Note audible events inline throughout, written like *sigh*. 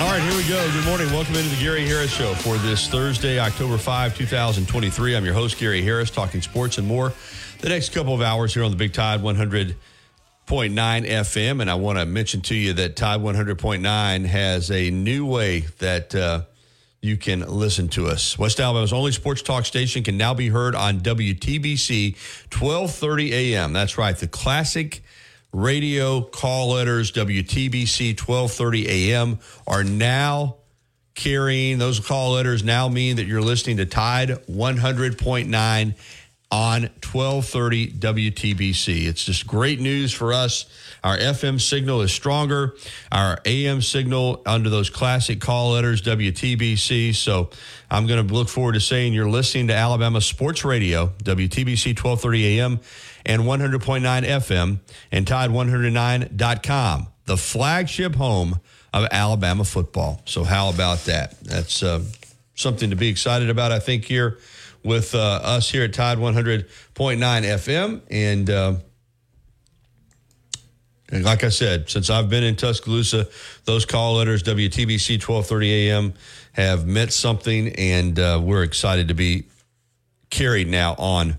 All right, here we go. Good morning. Welcome into the Gary Harris Show for this Thursday, October 5, 2023. I'm your host, Gary Harris, talking sports and more the next couple of hours here on the Big Tide 100.9 FM. And I want to mention to you that Tide 100.9 has a new way that uh, you can listen to us. West Alabama's only sports talk station can now be heard on WTBC 1230 AM. That's right, the classic radio call letters WTBC 1230 AM are now carrying those call letters now mean that you're listening to Tide 100.9 on 1230 WTBC. It's just great news for us. Our FM signal is stronger. Our AM signal under those classic call letters, WTBC. So I'm going to look forward to saying you're listening to Alabama Sports Radio, WTBC 1230 AM and 100.9 FM and Tide109.com, the flagship home of Alabama football. So, how about that? That's uh, something to be excited about, I think, here with uh, us here at Tide 100.9 FM. And, uh, and like I said, since I've been in Tuscaloosa, those call letters, WTBC 1230 AM, have meant something, and uh, we're excited to be carried now on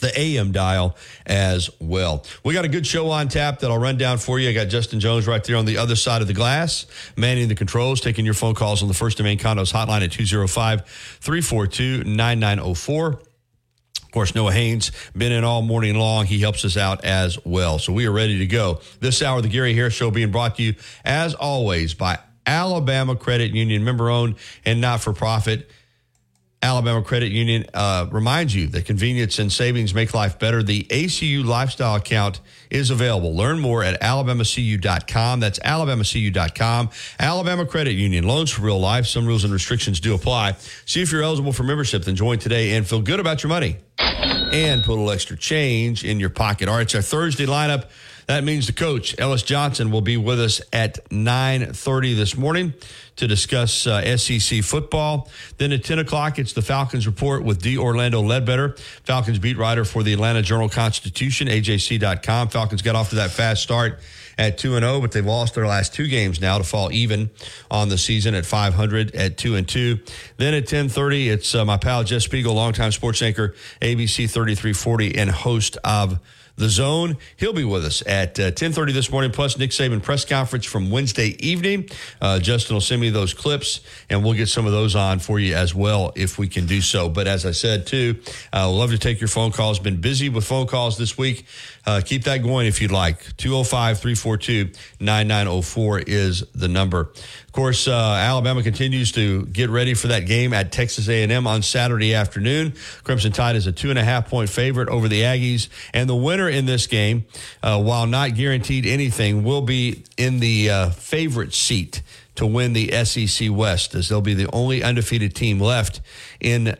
the AM dial as well. We got a good show on tap that I'll run down for you. I got Justin Jones right there on the other side of the glass, manning the controls, taking your phone calls on the First and Main Condos hotline at 205 342 9904. Of course, Noah Haynes been in all morning long. He helps us out as well. So we are ready to go. This hour, the Gary Harris Show being brought to you, as always, by Alabama Credit Union, member owned and not for profit. Alabama Credit Union uh, reminds you that convenience and savings make life better. The ACU lifestyle account is available. Learn more at alabamacu.com. That's alabamacu.com. Alabama Credit Union loans for real life. Some rules and restrictions do apply. See if you're eligible for membership. Then join today and feel good about your money and put a little extra change in your pocket. All right, it's our Thursday lineup. That means the coach, Ellis Johnson, will be with us at 9.30 this morning to discuss uh, SEC football. Then at 10 o'clock, it's the Falcons report with D. Orlando Ledbetter, Falcons beat writer for the Atlanta Journal Constitution, AJC.com. Falcons got off to that fast start at 2 and 0, but they've lost their last two games now to fall even on the season at 500 at 2 and 2. Then at 10:30, it's uh, my pal Jeff Speegle, longtime sports anchor, ABC 3340 and host of the Zone. He'll be with us at uh, 10:30 this morning. Plus, Nick Saban press conference from Wednesday evening. Uh, Justin will send me those clips, and we'll get some of those on for you as well if we can do so. But as I said too, uh, love to take your phone calls. Been busy with phone calls this week. Uh, keep that going if you'd like. 205 342 9904 is the number. Course, uh, Alabama continues to get ready for that game at Texas A&M on Saturday afternoon. Crimson Tide is a two and a half point favorite over the Aggies, and the winner in this game, uh, while not guaranteed anything, will be in the uh, favorite seat to win the SEC West, as they'll be the only undefeated team left in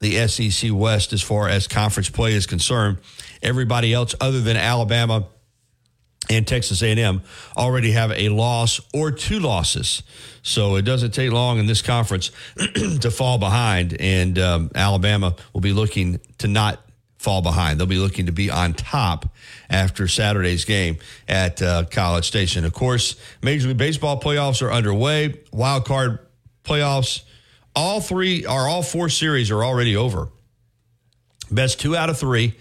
the SEC West as far as conference play is concerned. Everybody else other than Alabama and Texas A&M already have a loss or two losses. So it doesn't take long in this conference *clears throat* to fall behind, and um, Alabama will be looking to not fall behind. They'll be looking to be on top after Saturday's game at uh, College Station. Of course, Major League Baseball playoffs are underway. Wild card playoffs, all three are all four series are already over. Best two out of three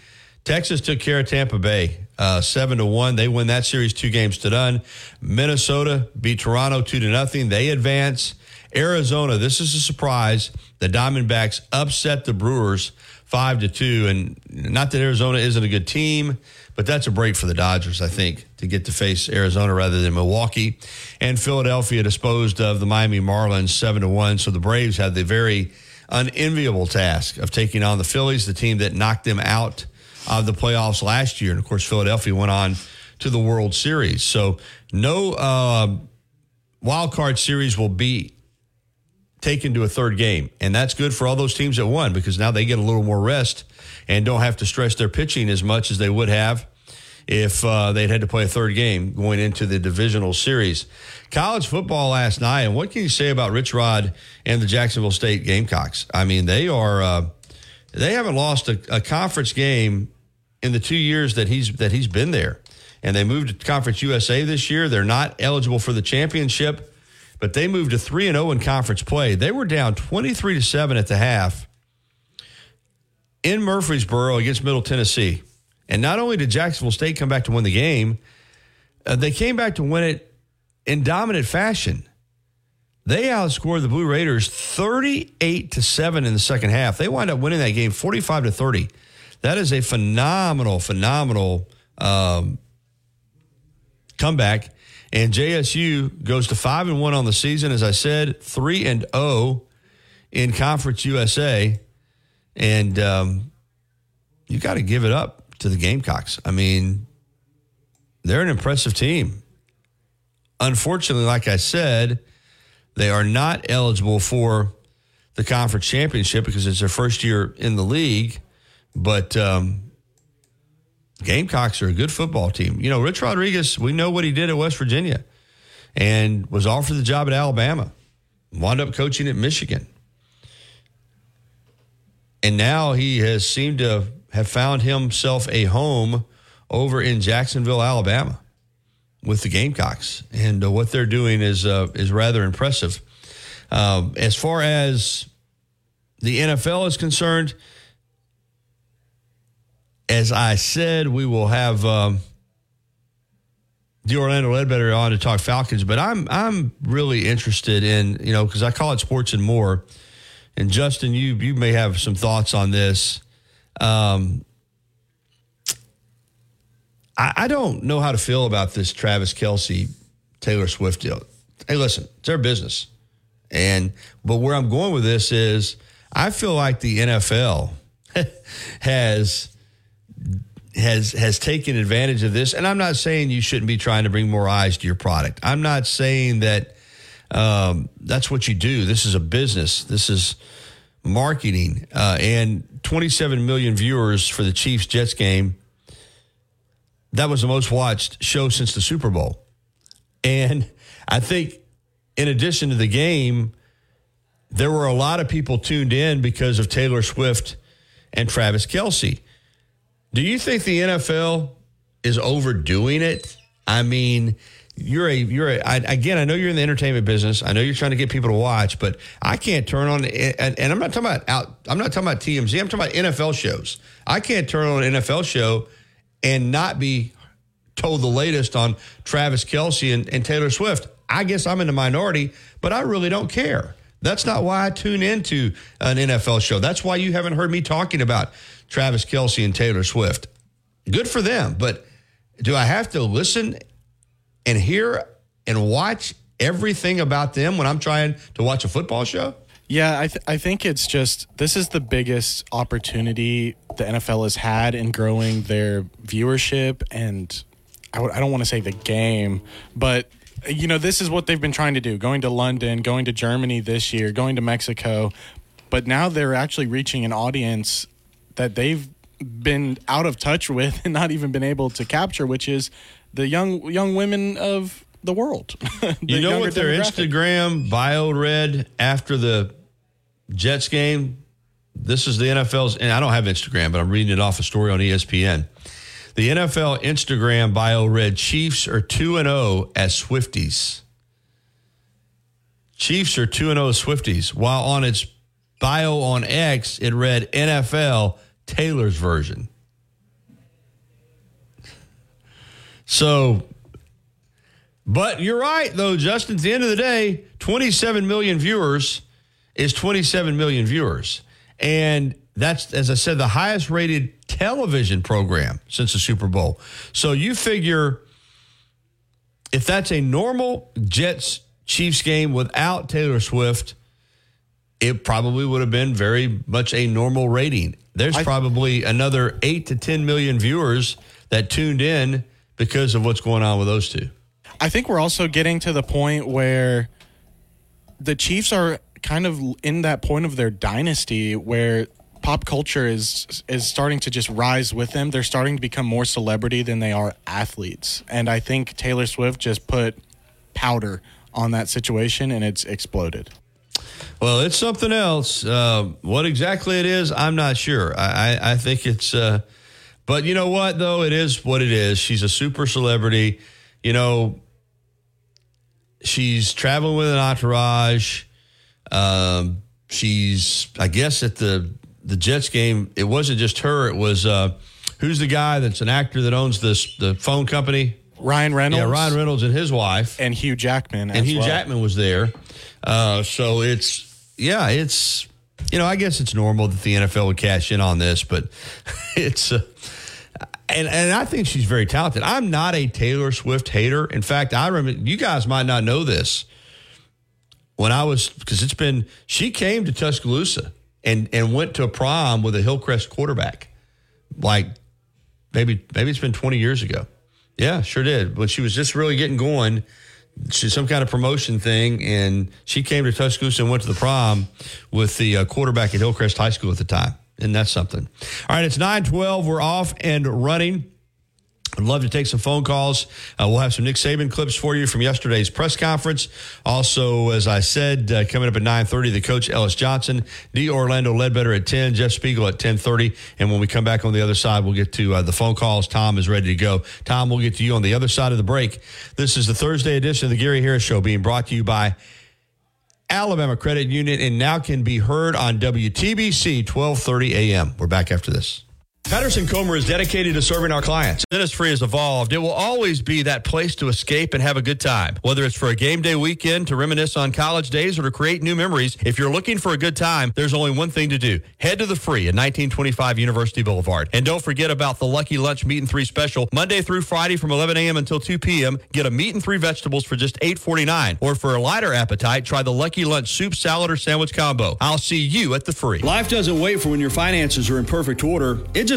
Texas took care of Tampa Bay uh, seven to one. They win that series two games to none. Minnesota beat Toronto two to nothing. They advance. Arizona, this is a surprise. The Diamondbacks upset the Brewers five to two, and not that Arizona isn't a good team, but that's a break for the Dodgers, I think, to get to face Arizona rather than Milwaukee. And Philadelphia disposed of the Miami Marlins seven to one. So the Braves had the very unenviable task of taking on the Phillies, the team that knocked them out of the playoffs last year. And of course, Philadelphia went on to the World Series. So no uh, wild card series will be taken to a third game. And that's good for all those teams that won because now they get a little more rest and don't have to stress their pitching as much as they would have if uh, they'd had to play a third game going into the divisional series. College football last night, and what can you say about Rich Rod and the Jacksonville State Gamecocks? I mean, they are uh, they haven't lost a, a conference game in the two years that he's that he's been there, and they moved to Conference USA this year. They're not eligible for the championship, but they moved to three and zero oh in conference play. They were down twenty three to seven at the half in Murfreesboro against Middle Tennessee. And not only did Jacksonville State come back to win the game, uh, they came back to win it in dominant fashion. They outscored the Blue Raiders 38 to 7 in the second half. They wind up winning that game 45 to 30. That is a phenomenal, phenomenal um, comeback. And JSU goes to 5 and 1 on the season, as I said, 3 and 0 in Conference USA. And um, you got to give it up to the Gamecocks. I mean, they're an impressive team. Unfortunately, like I said, they are not eligible for the conference championship because it's their first year in the league. But um, Gamecocks are a good football team. You know, Rich Rodriguez, we know what he did at West Virginia and was offered the job at Alabama, wound up coaching at Michigan. And now he has seemed to have found himself a home over in Jacksonville, Alabama, with the Gamecocks, and uh, what they're doing is uh, is rather impressive. Um, as far as the NFL is concerned, as I said, we will have um, the Orlando Ledbetter on to talk Falcons, but I'm I'm really interested in you know because I call it sports and more. And Justin, you you may have some thoughts on this. Um, I, I don't know how to feel about this Travis Kelce Taylor Swift deal. Hey, listen, it's their business. And but where I'm going with this is I feel like the NFL *laughs* has has has taken advantage of this. And I'm not saying you shouldn't be trying to bring more eyes to your product. I'm not saying that um, that's what you do. This is a business. This is marketing. Uh, and 27 million viewers for the Chiefs Jets game that was the most watched show since the Super Bowl. And I think, in addition to the game, there were a lot of people tuned in because of Taylor Swift and Travis Kelce. Do you think the NFL is overdoing it? I mean, you're a you're a, I, again. I know you're in the entertainment business. I know you're trying to get people to watch, but I can't turn on and, and I'm not talking about out. I'm not talking about TMZ. I'm talking about NFL shows. I can't turn on an NFL show and not be told the latest on Travis Kelce and, and Taylor Swift. I guess I'm in the minority, but I really don't care. That's not why I tune into an NFL show. That's why you haven't heard me talking about Travis Kelce and Taylor Swift. Good for them, but do I have to listen and hear and watch everything about them when I'm trying to watch a football show? Yeah, I, th- I think it's just this is the biggest opportunity the NFL has had in growing their viewership and I w- I don't want to say the game, but you know this is what they've been trying to do: going to London, going to Germany this year, going to Mexico, but now they're actually reaching an audience that they've been out of touch with and not even been able to capture, which is the young young women of the world. *laughs* the you know what their Instagram bio read after the Jets game? This is the NFL's, and I don't have Instagram, but I'm reading it off a story on ESPN. The NFL Instagram bio read Chiefs are 2 and 0 as Swifties. Chiefs are 2 and 0 Swifties, while on its bio on X it read NFL Taylor's version. So but you're right, though, Justin. At the end of the day, 27 million viewers is 27 million viewers. And that's, as I said, the highest rated television program since the Super Bowl. So you figure if that's a normal Jets Chiefs game without Taylor Swift, it probably would have been very much a normal rating. There's I, probably another eight to 10 million viewers that tuned in because of what's going on with those two. I think we're also getting to the point where the Chiefs are kind of in that point of their dynasty where pop culture is is starting to just rise with them. They're starting to become more celebrity than they are athletes. And I think Taylor Swift just put powder on that situation and it's exploded. Well, it's something else. Uh, what exactly it is, I'm not sure. I, I, I think it's, uh, but you know what, though? It is what it is. She's a super celebrity. You know, she's traveling with an entourage. Um, she's, I guess, at the the Jets game. It wasn't just her. It was uh, who's the guy that's an actor that owns this the phone company. Ryan Reynolds. Yeah, Ryan Reynolds and his wife, and Hugh Jackman. and Hugh well. Jackman was there. Uh, so it's yeah, it's you know I guess it's normal that the NFL would cash in on this, but *laughs* it's. Uh, and and I think she's very talented. I'm not a Taylor Swift hater. In fact, I remember you guys might not know this. When I was because it's been she came to Tuscaloosa and and went to a prom with a Hillcrest quarterback, like maybe maybe it's been 20 years ago. Yeah, sure did. When she was just really getting going, she some kind of promotion thing, and she came to Tuscaloosa and went to the prom with the uh, quarterback at Hillcrest High School at the time. And that's something. All right, it's 912. We're off and running. I'd love to take some phone calls. Uh, we'll have some Nick Saban clips for you from yesterday's press conference. Also, as I said, uh, coming up at 9.30, the coach Ellis Johnson, D. Orlando Ledbetter at 10, Jeff Speegle at 10.30. And when we come back on the other side, we'll get to uh, the phone calls. Tom is ready to go. Tom, we'll get to you on the other side of the break. This is the Thursday edition of the Gary Harris Show being brought to you by Alabama Credit Union and now can be heard on WTBC 1230 AM. We're back after this. Patterson Comer is dedicated to serving our clients. Free has evolved. It will always be that place to escape and have a good time. Whether it's for a game day weekend, to reminisce on college days, or to create new memories, if you're looking for a good time, there's only one thing to do. Head to the free at 1925 University Boulevard. And don't forget about the Lucky Lunch Meat and Three special. Monday through Friday from 11 a.m. until 2 p.m. Get a meat and three vegetables for just $8.49. Or for a lighter appetite, try the Lucky Lunch soup, salad, or sandwich combo. I'll see you at the free. Life doesn't wait for when your finances are in perfect order. It just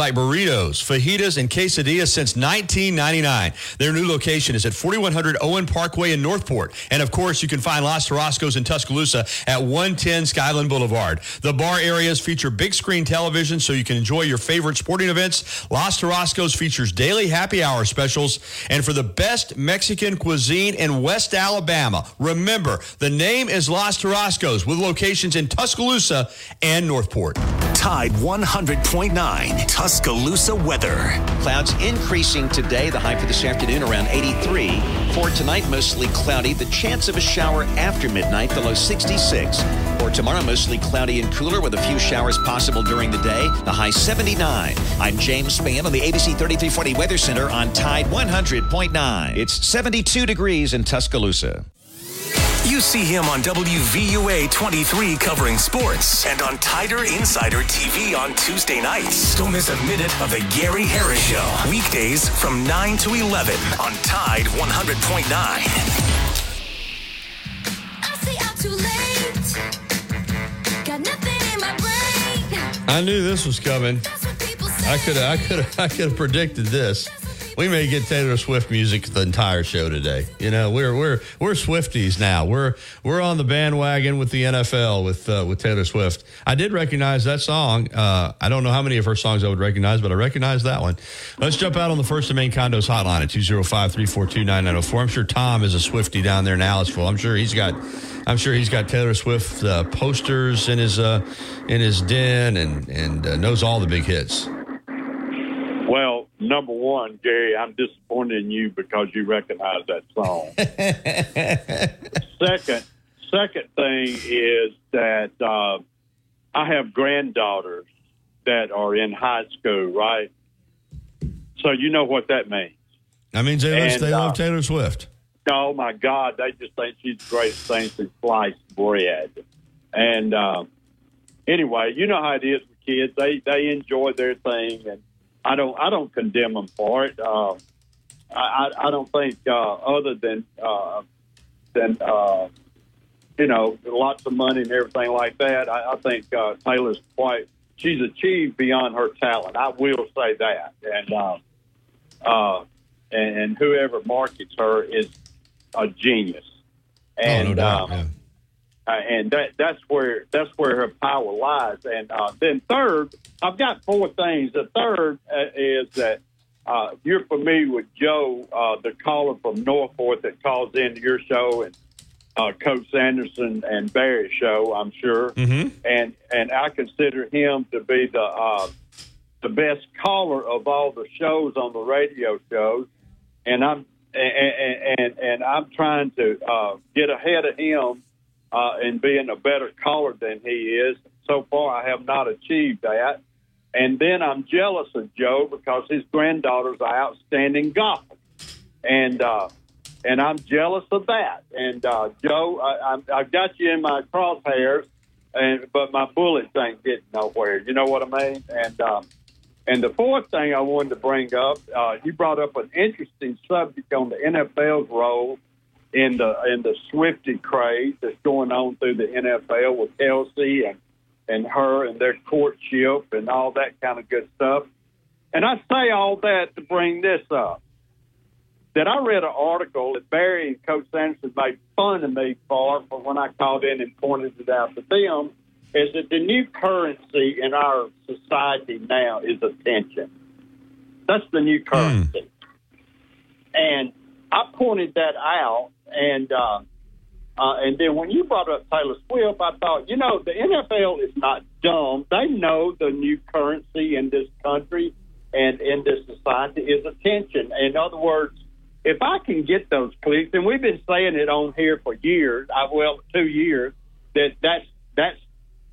like burritos, fajitas, and quesadillas since 1999. Their new location is at 4100 Owen Parkway in Northport. And of course, you can find Los Tarascos in Tuscaloosa at 110 Skyland Boulevard. The bar areas feature big screen television so you can enjoy your favorite sporting events. Los Tarascos features daily happy hour specials. And for the best Mexican cuisine in West Alabama, remember, the name is Los Tarascos with locations in Tuscaloosa and Northport. Tide 100.9 Tuscaloosa weather. Clouds increasing today. The high for this afternoon around 83. For tonight, mostly cloudy. The chance of a shower after midnight, the low 66. For tomorrow, mostly cloudy and cooler with a few showers possible during the day. The high 79. I'm James Spann on the ABC 3340 Weather Center on Tide 100.9. It's 72 degrees in Tuscaloosa. You see him on WVUA 23 covering sports and on Tider Insider TV on Tuesday nights. Don't miss a minute of the Gary Harris Show. Weekdays from 9 to 11 on Tide 100.9. I say I'm too late. Got nothing in my brain. I knew this was coming. That's what people say. I could I could *laughs* I could have predicted this. We may get Taylor Swift music the entire show today. You know, we're we're we're Swifties now. We're we're on the bandwagon with the NFL with uh, with Taylor Swift. I did recognize that song. Uh, I don't know how many of her songs I would recognize, but I recognize that one. Let's jump out on the first and main condos hotline at 205-342-9904. I'm sure Tom is a Swifty down there in Aliceville. I'm sure he's got I'm sure he's got Taylor Swift uh, posters in his uh, in his den and and uh, knows all the big hits. Well, number one, Gary, I'm disappointed in you because you recognize that song. *laughs* second, second thing is that uh, I have granddaughters that are in high school, right? So you know what that means. I mean, they, And, they uh, love Taylor Swift. Oh my God, they just think she's the greatest thing since sliced bread. And uh, anyway, you know how it is with kids; they they enjoy their thing, and I don't I don't condemn them for it. Uh, I, I don't think uh, other than uh, than uh, you know lots of money and everything like that. I, I think uh, Taylor's quite she's achieved beyond her talent. I will say that, and uh, uh, and, and whoever markets her is a genius. And oh, no doubt. um. Uh, and that that's where that's where her power lies. And uh, then third, I've got four things. The third uh, is that uh, you're familiar with Joe, uh, the caller from Norfolk that calls into your show and uh, Coach Sanderson and Barry show. I'm sure, Mm-hmm. and and I consider him to be the uh, the best caller of all the shows on the radio shows, and I'm and and, and I'm trying to uh, get ahead of him uh, and being a better caller than he is. So far, I have not achieved that. And then I'm jealous of Joe because his granddaughter's an outstanding golfer, and uh, and I'm jealous of that. And uh, Joe, I, I, I've got you in my crosshairs, and but my bullets ain't getting nowhere. You know what I mean? And um, and the fourth thing I wanted to bring up, uh, you brought up an interesting subject on the NFL's role in the in the Swifty craze that's going on through the NFL with Kelce and and her and their courtship and all that kind of good stuff. And I say all that to bring this up. That I read an article that Barry and Coach Sanderson made fun of me for, for when I called in and pointed it out to them, is that the new currency in our society now is attention. That's the new hmm. currency. And I pointed that out, and uh, uh, and then when you brought up Taylor Swift, I thought, you know, the NFL is not dumb. They know the new currency in this country and in this society is attention. In other words, if I can get those clicks, and we've been saying it on here for years, I well two years, that that's that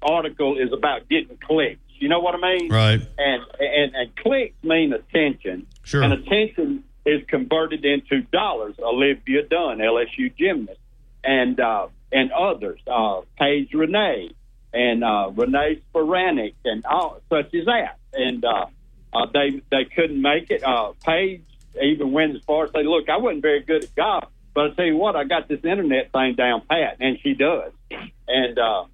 article is about getting clicks. You know what I mean? Right. And and and clicks mean attention. Sure. And attention is converted into dollars. Olivia Dunne, LSU gymnast, and uh, and others, uh, Paige Renee, and uh, Renee Spiranac, and all such as that. And uh, uh, they they couldn't make it. Uh, Paige even went as far as say, "Look, I wasn't very good at golf, but I tell you what, I got this internet thing down pat," and she does. And uh,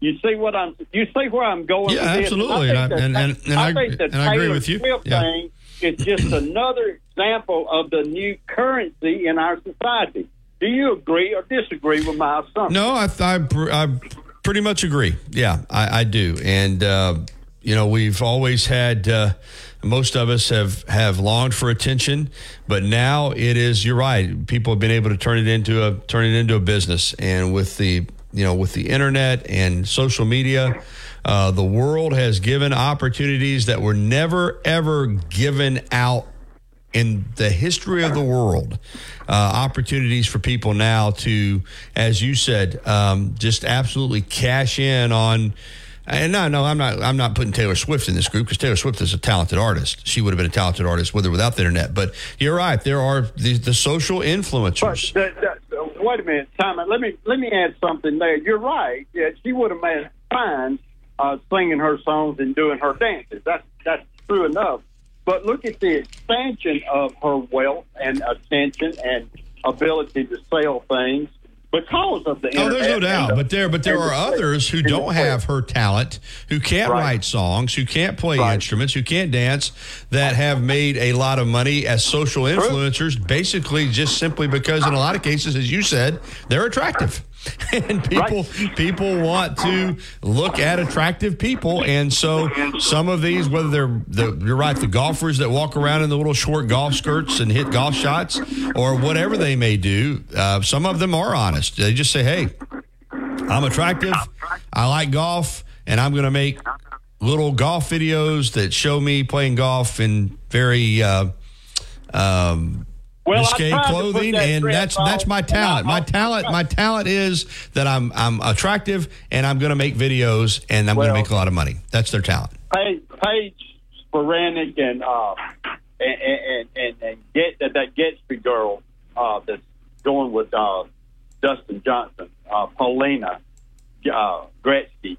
you see what I'm you see where I'm going. Yeah, with absolutely. And I- and- and- and I- think the and I agree Taylor with you. Swift Yeah. thing is just another example of the new currency in our society. Do you agree or disagree with my assumption? No, I, I, I pretty much agree. Yeah, I, I do. And, uh, you know, we've always had, uh, most of us have, have longed for attention, but now it is, you're right. People have been able to turn it into a, turn it into a business. And with the, you know, with the internet and social media, uh, the world has given opportunities that were never, ever given out in the history of the world, uh, opportunities for people now to, as you said, um, just absolutely cash in on. And no, no, I'm not. I'm not putting Taylor Swift in this group because Taylor Swift is a talented artist. She would have been a talented artist with or without the internet. But you're right. There are the, the social influencers. wait a minute, time. Let me let me add something there. You're right. Yeah, she would have made fine uh, singing her songs and doing her dances. That's that's true enough. But look at the expansion of her wealth and attention and ability to sell things because of the Oh, there's no doubt. the- But there, but there are the- others who don't have her talent, who can't Right. write songs, who can't play Right. instruments, who can't dance, that have made a lot of money as social influencers, basically just simply because, in a lot of cases, as you said, they're attractive. *laughs* And people people want to look at attractive people, and so some of these, whether they're the, you're right, the golfers that walk around in the little short golf skirts and hit golf shots, or whatever they may do, uh, some of them are honest. They just say, "Hey, I'm attractive. I like golf, and I'm going to make little golf videos that show me playing golf in very uh, um, Well, I risque tried to put clothing, that and that's on, that's my talent. My talent, my talent is that I'm I'm attractive, and I'm going to make videos, and I'm going to make a lot of money. That's their talent. Paige, Paige Spiranac and uh, and, and, and, and get that, that Gatsby girl uh, that's going with uh, Dustin Johnson, uh, Paulina uh, Gretzky.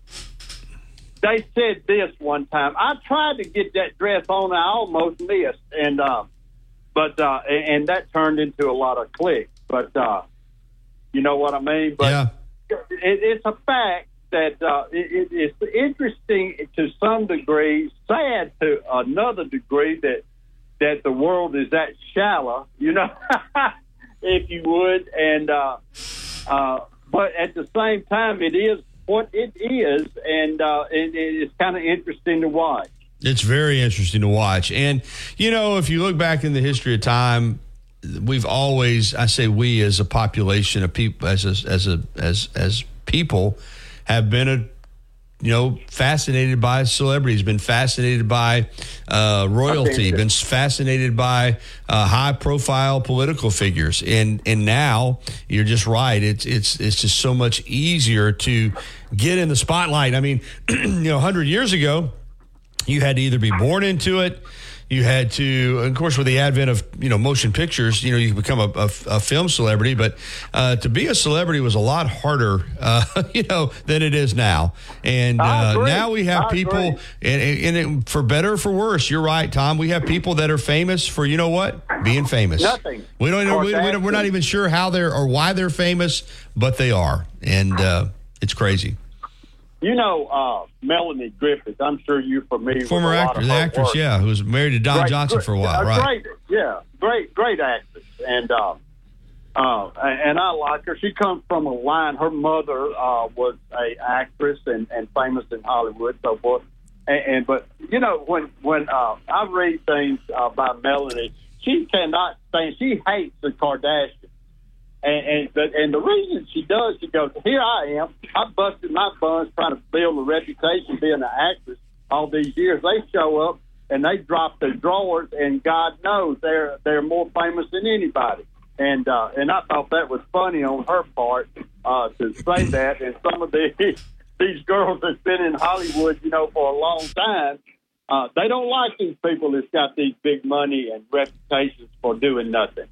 They said this one time. I tried to get that dress on. I almost missed, and uh, but uh, and that turned into a lot of clicks. But uh, you know what I mean. But yeah. it, it's a fact that uh, it, it, it's interesting to some degree, sad to another degree that that the world is that shallow, you know, *laughs* if you would, and uh, uh, but at the same time, it is what it is, and uh, and it's kind of interesting to watch. It's very interesting to watch. And, you know, if you look back in the history of time, we've always, I say we as a population of people, as a, as a, as, as people have been a, you know, fascinated by celebrities, been fascinated by uh, royalty, been fascinated by uh, high profile political figures. And, and now you're just right. It's, it's, it's just so much easier to get in the spotlight. I mean, *clears throat* you know, 100 years ago, you had to either be born into it. You had to of course with the advent of you know motion pictures you know you become a, a, a film celebrity but uh, to be a celebrity was a lot harder uh, *laughs* you know than it is now. And uh, now we have people and, and it, for better or for worse you're right tom we have people that are famous for you know what? Being famous. Nothing. we don't know we, we don't, we're not even sure how they're or why they're famous but they are. And uh, it's crazy You know, uh, Melanie Griffith. I'm sure you're familiar. former with a lot actor of the her actress work. yeah who was married to don Great- johnson for a while uh, right Great, yeah, great, great actress, and uh, uh, and I like her. She comes from a line. Her mother uh, was a actress and, and famous in Hollywood, so forth. And, and but you know when when uh, I read things uh, by Melanie, she cannot stand. She hates the Kardashians. And and the, and the reason she does, she goes, here I am. I busted my buns trying to build a reputation being an actress all these years. They show up and they drop their drawers, and God knows they're they're more famous than anybody. And uh, and I thought that was funny on her part uh, to say *clears throat* that. And some of the *laughs* these girls that's been in Hollywood, you know, for a long time, uh, they don't like these people that's got these big money and reputations for doing nothing.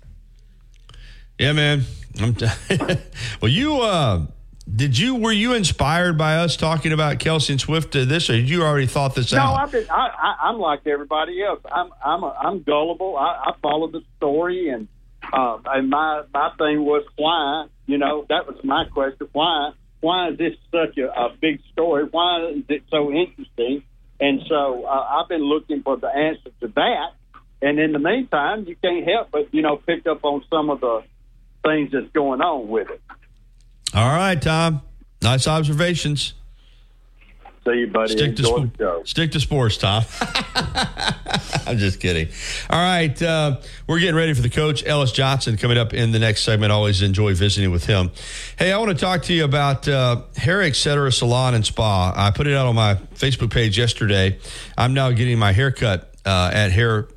Yeah, man. I'm t- *laughs* well, you uh, did you were you inspired by us talking about Kelce and Swift to this, or did you already thought this No, out? No, I've been. I, I, I'm like everybody else. I'm. I'm. A, I'm gullible. I, I follow the story, and uh, and my my thing was why. You know, that was my question. Why? Why is this such a, a big story? Why is it so interesting? And so uh, I've been looking for the answer to that. And in the meantime, you can't help but you know pick up on some of the things that's going on with it. All right, Tom. Nice observations. See you, buddy. Stick to Enjoy the stick to sports, Tom. *laughs* I'm just kidding. All right, uh, we're getting ready for the coach Ellis Johnson coming up in the next segment. Always enjoy visiting with him. Hey, I want to talk to you about uh, Hair Etc. Salon and Spa. I put it out on my Facebook page yesterday. I'm now getting my haircut uh, at Hair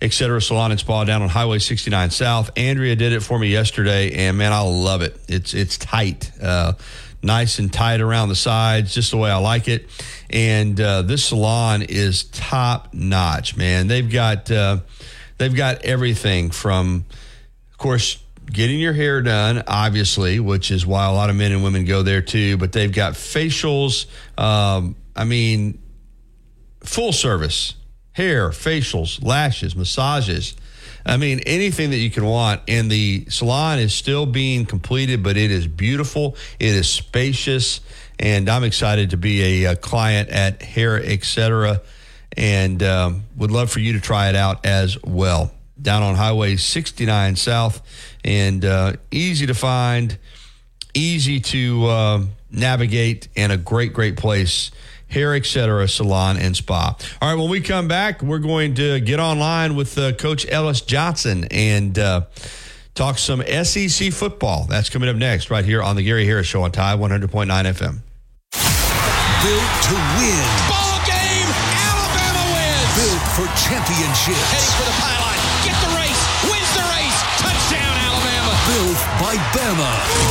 etc. Salon and Spa down on Highway 69 South. Andrea did it for me yesterday, and man, I love it. It's it's tight, uh, nice and tight around the sides, just the way I like it. And uh, this salon is top notch, man. They've got uh, they've got everything from, of course. Getting your hair done, obviously, which is why a lot of men and women go there too. But they've got facials. Um, I mean, full service hair, facials, lashes, massages. I mean, anything that you can want. And the salon is still being completed, but it is beautiful. It is spacious. And I'm excited to be a, uh client at Hair Etc. And um, would love for you to try it out as well. Down on Highway 69 South and uh, easy to find easy to uh, navigate and a great, great place. Hair, etc., salon and spa. All right, when we come back, we're going to get online with uh, Coach Ellis Johnson and uh, talk some SEC football. That's coming up next, right here on the Gary Harris Show on Tide 100.9 FM. Built to win. Ball game. Alabama wins. Built for championships. Heading for the pylon. Get the race. Wins the race. Touchdown, Alabama. Built by Bama.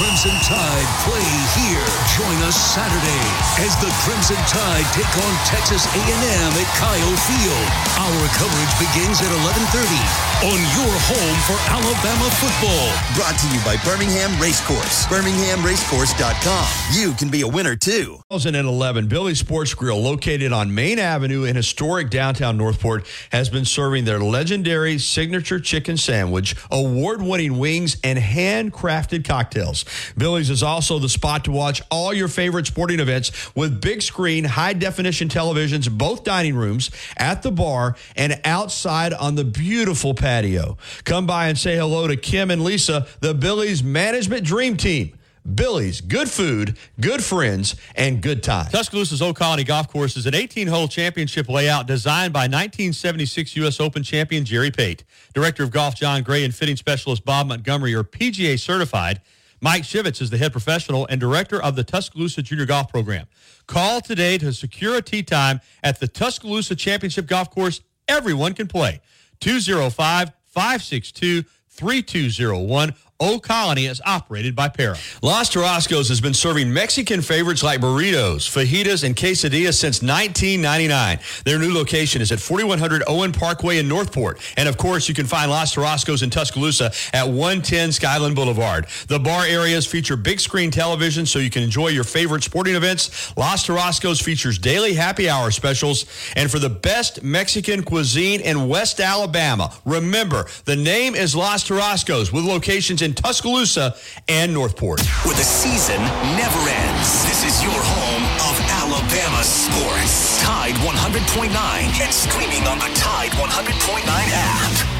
The Crimson Crimson Tide play here. Join us Saturday as the Crimson Tide take on Texas A&M at Kyle Field. Our coverage begins at 11:30 on your home for Alabama football. Brought to you by Birmingham Racecourse. BirminghamRacecourse.com. You can be a winner too. 2011, Billy Sports Grill, located on Main Avenue in historic downtown Northport, has been serving their legendary signature chicken sandwich, award winning wings, and handcrafted cocktails. Billy's is also the spot to watch all your favorite sporting events with big screen, high definition televisions, both dining rooms, at the bar, and outside on the beautiful patio. Come by and say hello to Kim and Lisa, the Billy's management dream team. Billy's, good food, good friends, and good times. Tuscaloosa's Old Colony Golf Course is an 18-hole championship layout designed by 1976 U.S. Open champion Jerry Pate. Director of Golf John Gray and fitting specialist Bob Montgomery are PGA certified. Mike Shivitz is the head professional and director of the Tuscaloosa Junior Golf Program. Call today to secure a tee time at the Tuscaloosa Championship Golf Course. Everyone can play. 205 562 3201. Old Colony is operated by Para. Los Tarascos has been serving Mexican favorites like burritos, fajitas, and quesadillas since 1999. Their new location is at 4100 Owen Parkway in Northport. And of course, you can find Los Tarascos in Tuscaloosa at 110 Skyland Boulevard. The bar areas feature big screen television so you can enjoy your favorite sporting events. Los Tarascos features daily happy hour specials. And for the best Mexican cuisine in West Alabama, remember, the name is Los Tarascos with locations in Tuscaloosa and Northport. Where the season never ends. This is your home of Alabama sports. Tide 100.9 and streaming on the Tide 100.9 app.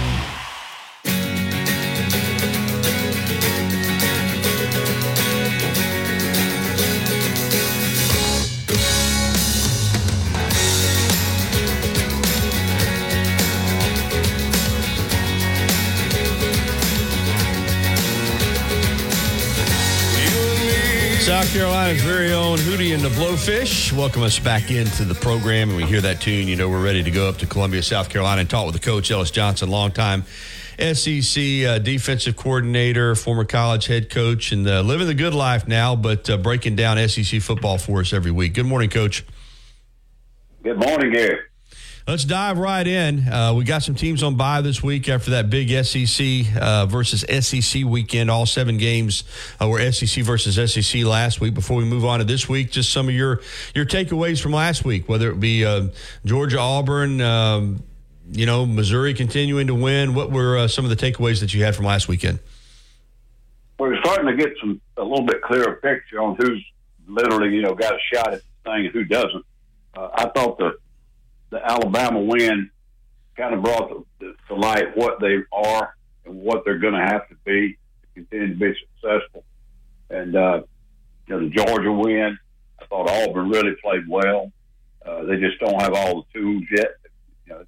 South Carolina's very own Hootie and the Blowfish. Welcome us back into the program. And we hear that tune, you know, we're ready to go up to Columbia, South Carolina and talk with the coach, Ellis Johnson, longtime SEC uh, defensive coordinator, former college head coach, and uh, living the good life now, but uh, breaking down SEC football for us every week. Good morning, coach. Good morning, Gary. Let's dive right in. Uh, we got some teams on bye this week after that big SEC uh, versus SEC weekend. All seven games uh, were SEC versus SEC last week. Before we move on to this week, just some of your your takeaways from last week, whether it be uh, Georgia, Auburn, um, you know, Missouri continuing to win. What were uh, some of the takeaways that you had from last weekend? We're starting to get some a little bit clearer picture on who's literally, you know, got a shot at the thing and who doesn't. Uh, I thought the the Alabama win kind of brought to, to light what they are and what they're going to have to be to continue to be successful. And uh, the Georgia win, I thought Auburn really played well. Uh, they just don't have all the tools yet. You know,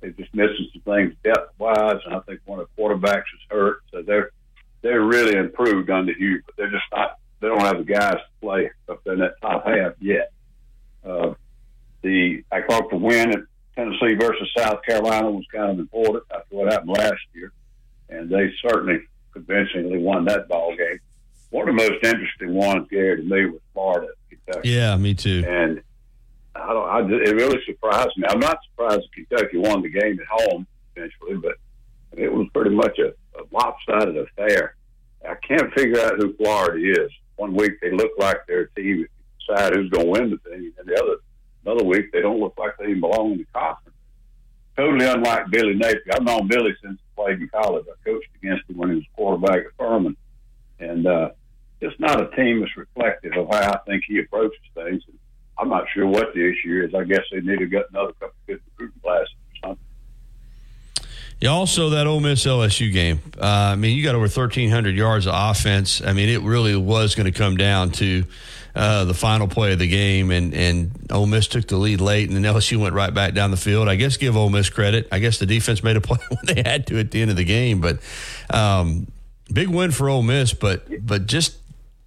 they're just missing some things depth wise, and I think one of the quarterbacks is hurt, so they're they're really improved under Hugh, but they're just not. They don't have the guys to play up in that top half yet. Uh, the I thought the win at Tennessee versus South Carolina was kind of important after what happened last year, and they certainly convincingly won that ball game. One of the most interesting ones, Gary, to me was Florida, Kentucky. Yeah, me too. And I don't. I, it really surprised me. I'm not surprised Kentucky won the game at home eventually, but it was pretty much a, a lopsided affair. I can't figure out who Florida is. One week they look like they're team decide who's going to win the thing, and the other another week they don't look like they even belong in the conference. Totally unlike Billy Napier. I've known Billy since he played in college. I coached against him when he was quarterback at Furman, and uh, it's not a team that's reflective of how I think he approaches things. And I'm not sure what the issue is. I guess they need to get another couple of good recruiting classes. Yeah, also that Ole Miss LSU game. Uh, I mean, you got over 1,300 yards of offense. I mean, it really was going to come down to uh, the final play of the game, and and Ole Miss took the lead late, and then LSU went right back down the field. I guess give Ole Miss credit. I guess the defense made a *laughs* play when they had to at the end of the game, but um, big win for Ole Miss. But but just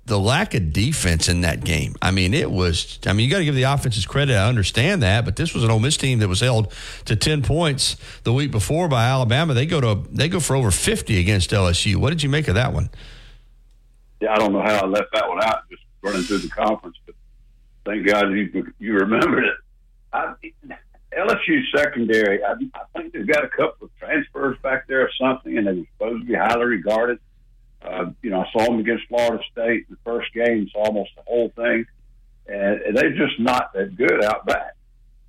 the lack of defense in that game. I mean, it was. I mean, you got to give the offenses credit. I understand that, but this was an Ole Miss team that was held to ten points the week before by Alabama. They go to they go for over fifty against LSU. What did you make of that one? yeah, I don't know how I left that one out, just running through the conference, but thank God you you remembered it. I, LSU secondary, I, I think they've got a couple of transfers back there or something, and they're supposed to be highly regarded. Uh, you know, I saw them against Florida State in the first game, saw almost the whole thing, and, and they're just not that good out back.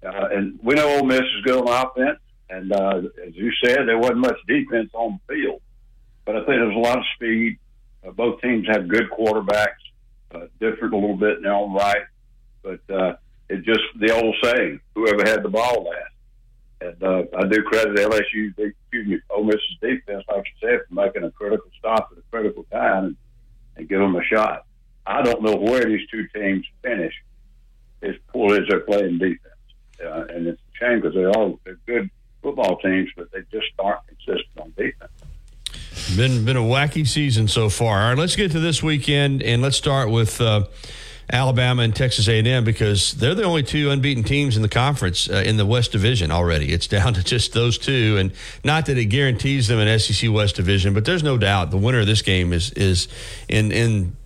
Uh, and we know Ole Miss is good on offense, and uh, as you said, there wasn't much defense on the field, but I think there's a lot of speed. Uh, both teams have good quarterbacks, uh, different a little bit in their own right, but uh, it's just the old saying: whoever had the ball last. And uh, I do credit LSU, excuse me, Ole Miss's defense, like you said, for making a critical stop at a critical time and, and give them a shot. I don't know where these two teams finish as poor as they're playing defense, uh, and it's a shame because they are all they're good football teams, but they just aren't consistent on defense. Been been a wacky season so far. All right, let's get to this weekend and let's start with uh, Alabama and Texas A&M because they're the only two unbeaten teams in the conference uh, in the West Division already. It's *laughs* down to just those two, and not that it guarantees them an SEC West Division, but there's no doubt the winner of this game is is in in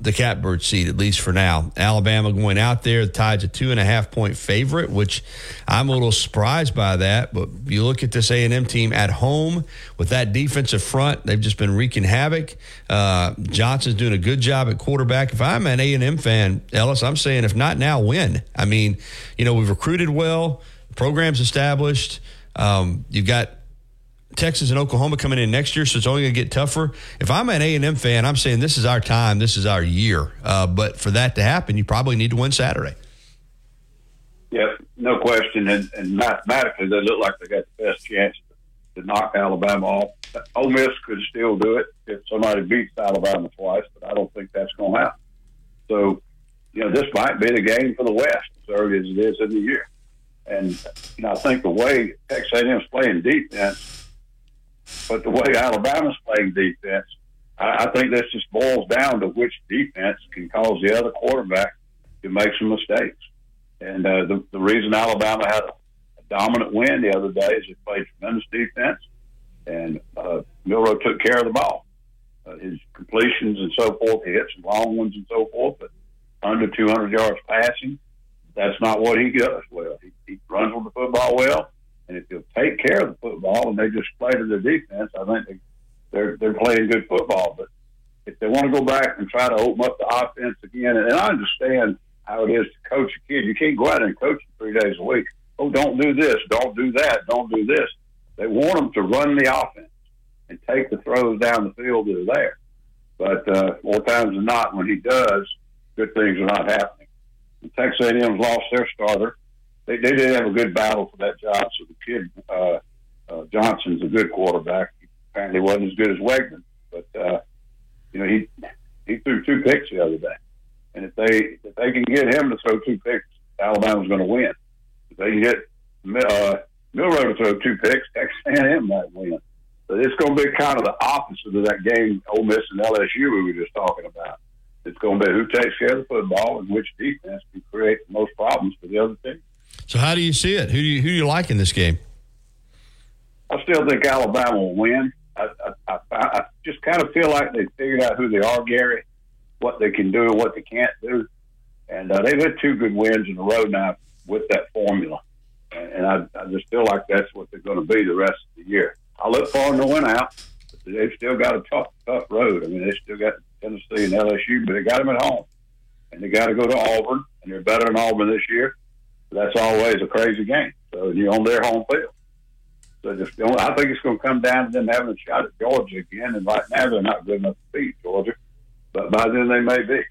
the catbird seat at least for now. Alabama going out there, the Tide's a two and a half point favorite, which I'm a little surprised by that. But you look at this A and M team at home with that defensive front; they've just been wreaking havoc. Uh, Johnson's doing a good job at quarterback. If I'm an A and M fan, Ellis, I'm saying if not now, when? I mean, you know, we've recruited well, programs established. Um, you've got Texas and Oklahoma coming in next year, so it's only going to get tougher. If I'm an A and M fan, I'm saying this is our time, this is our year. Uh, but for that to happen, you probably need to win Saturday. Yeah, no question. And, and mathematically, they look like they got the best chance to, knock Alabama off. Ole Miss could still do it if somebody beats Alabama twice, but I don't think that's going to happen. So, you know, this might be the game for the West as early as it is in the year. And you know, I think the way Texas A&M is playing defense but the way Alabama's playing defense, I, I think this just boils down to which defense can cause the other quarterback to make some mistakes. And uh, the, the reason Alabama had a, dominant win the other day is they played tremendous defense, and uh, Milroe took care of the ball. Uh, his completions and so forth, he hit some long ones and so forth, but under 200 yards passing, that's not what he does well. He, he runs with the football well and if they'll take care of the football and they just play to their defense, I think they, they're they're playing good football. But if they want to go back and try to open up the offense again, and, and I understand how it is to coach a kid, you can't go out and coach him three days a week. Oh, don't do this, don't do that, don't do this. They want them to run the offense and take the throws down the field that are there. But uh, more times than not, when he does, good things are not happening. And Texas A&M's lost their starter they, they did have a good battle for that job. So the kid uh, uh, Johnson's a good quarterback. He apparently wasn't as good as Weigman, but uh, you know he he threw two picks the other day. And if they if they can get him to throw two picks, Alabama's going to win. If they can get uh, Milroe to throw two picks, *laughs* Texas A&M might win. So it's going to be kind of the opposite of that game Ole Miss and LSU we were just talking about. It's going to be who takes care of the football and which defense can create the most problems for the other team. So how do you see it? Who do you who do you like in this game? I still think Alabama will win. I, I, I, I just kind of feel like they figured out who they are, Gary, what they can do and what they can't do, and uh, they've had two good wins in a row now with that formula, and, and I, I just feel like that's what they're going to be the rest of the year. I look for them to win out, but they've still got a tough, tough road. I mean, they still got Tennessee and LSU, but they got them at home, and they got to go to Auburn, and they're better than Auburn this year that's always a crazy game. So you're on their home field. So just, I think it's going to come down to them having a shot at Georgia again. And right now they're not good enough to beat Georgia, but by then they may be.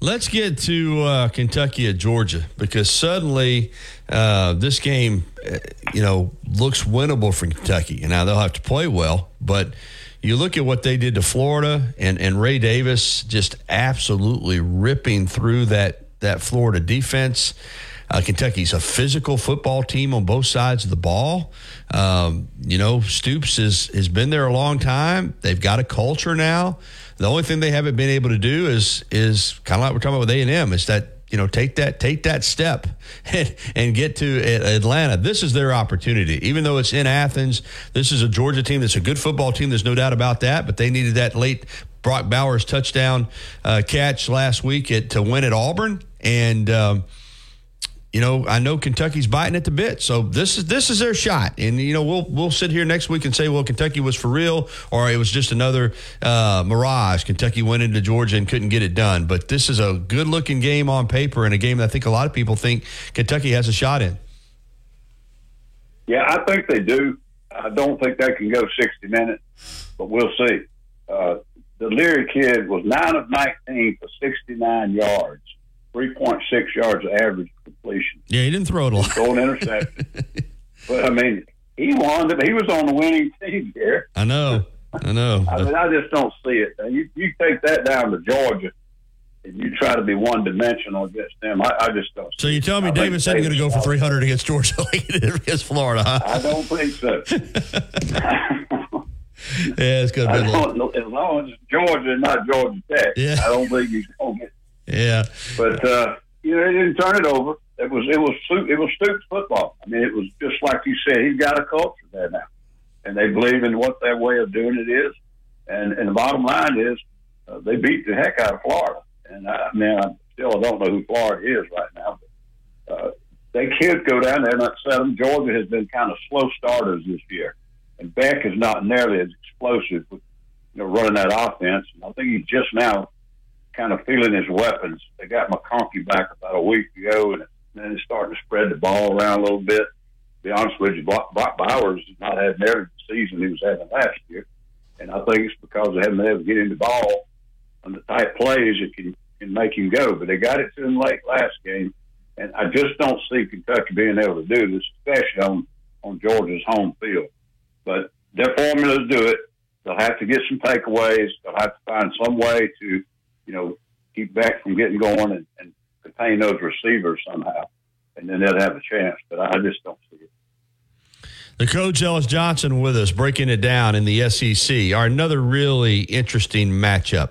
Let's get to uh, Kentucky at Georgia because suddenly uh, this game, uh, you know, looks winnable for Kentucky. And now they'll have to play well, but you look at what they did to Florida and, and Ray Davis just absolutely ripping through that that Florida defense. Uh, Kentucky's a physical football team on both sides of the ball. Um, you know, Stoops has, has been there a long time. They've got a culture now. The only thing they haven't been able to do is is kind of like we're talking about with A and M is that you know take that take that step *laughs* and, and get to Atlanta. This is their opportunity. Even though it's in Athens, this is a Georgia team that's a good football team. There's no doubt about that. But they needed that late Brock Bowers' touchdown uh, catch last week at, to win at Auburn. And, um, you know, I know Kentucky's biting at the bit, so this is this is their shot. And you know, we'll we'll sit here next week and say, well, Kentucky was for real, or it was just another uh, mirage. Kentucky went into Georgia and couldn't get it done. But this is a good looking game on paper, and a game that I think a lot of people think Kentucky has a shot in. Yeah, I think they do. I don't think they can go 60 minutes, but we'll see. Uh, the Leary kid was 9 of 19 for 69 yards, 3.6 yards of average completion. Yeah, he didn't throw it a lot. Throw an interception. *laughs* but, I mean, he won. He was on the winning team here. I know. I know. I mean, I just don't see it. You, you take that down to Georgia, and you try to be one dimensional against them. I, I just don't. So you tell me I David said he's going to go for 300 against Georgia *laughs* like he did against Florida, huh? I don't think so. *laughs* Yeah, it's going to be as long as Georgia not Georgia Tech. Yeah. I don't think he's going to get. Yeah. But uh, you know, he didn't turn it over. It was it was it was Stoops football. I mean, it was just like you said. He's got a culture there now, and they believe in what their way of doing it is. And and the bottom line is, uh, they beat the heck out of Florida. And I, I mean, I still don't know who Florida is right now. But, uh, they could go down there and upset them. Georgia has been kind of slow starters this year, and Beck is not nearly as explosive with you know running that offense. And I think he's just now kind of feeling his weapons. They got McConkey back about a week ago, and then he's starting to spread the ball around a little bit. To be honest with you, Brock Bowers has not had nearly season he was having last year, and I think it's because they haven't been able to get him the ball on the tight plays that can can make him go. But they got it to him late last game, and I just don't see Kentucky being able to do this, especially on on Georgia's home field. But their formulas do it. They'll have to get some takeaways. They'll have to find some way to, you know, keep back from getting going and, and contain those receivers somehow, and then they'll have a chance. But I just don't see it. The coach Ellis Johnson with us, breaking it down in the SEC. Are another really interesting matchup,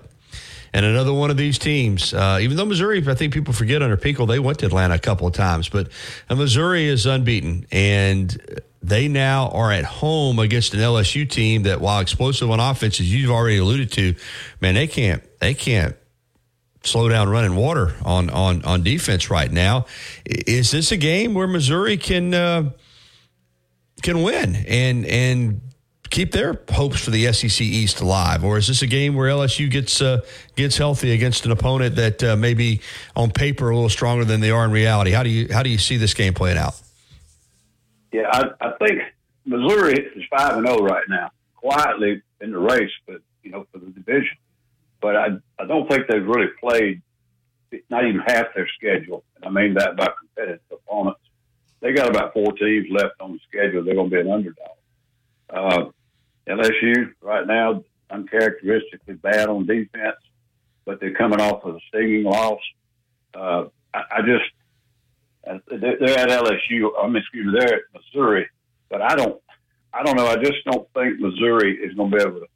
and another one of these teams. Uh, even though Missouri, I think people forget under Pinkel, they went to Atlanta a couple of times, but uh, Missouri is unbeaten, and they now are at home against an LSU team that, while explosive on offense, as you've already alluded to, man, they can't, they can't slow down running water on on on defense right now. Is this a game where Missouri can? Uh, can win and and keep their hopes for the SEC East alive, or is this a game where LSU gets uh, gets healthy against an opponent that uh, maybe on paper a little stronger than they are in reality? How do you how do you see this game playing out? Yeah, I, I think Missouri is five and zero right now, quietly in the race, but you know for the division. But I I don't think they've really played not even half their schedule, and I mean that by competitive opponents. They got about four teams left on the schedule. They're going to be an underdog. Uh, LSU right now uncharacteristically bad on defense, but they're coming off of a stinging loss. Uh, I, I just uh, they're at LSU. I mean, excuse me, they're at Missouri, but I don't, I don't know. I just don't think Missouri is going to be able to,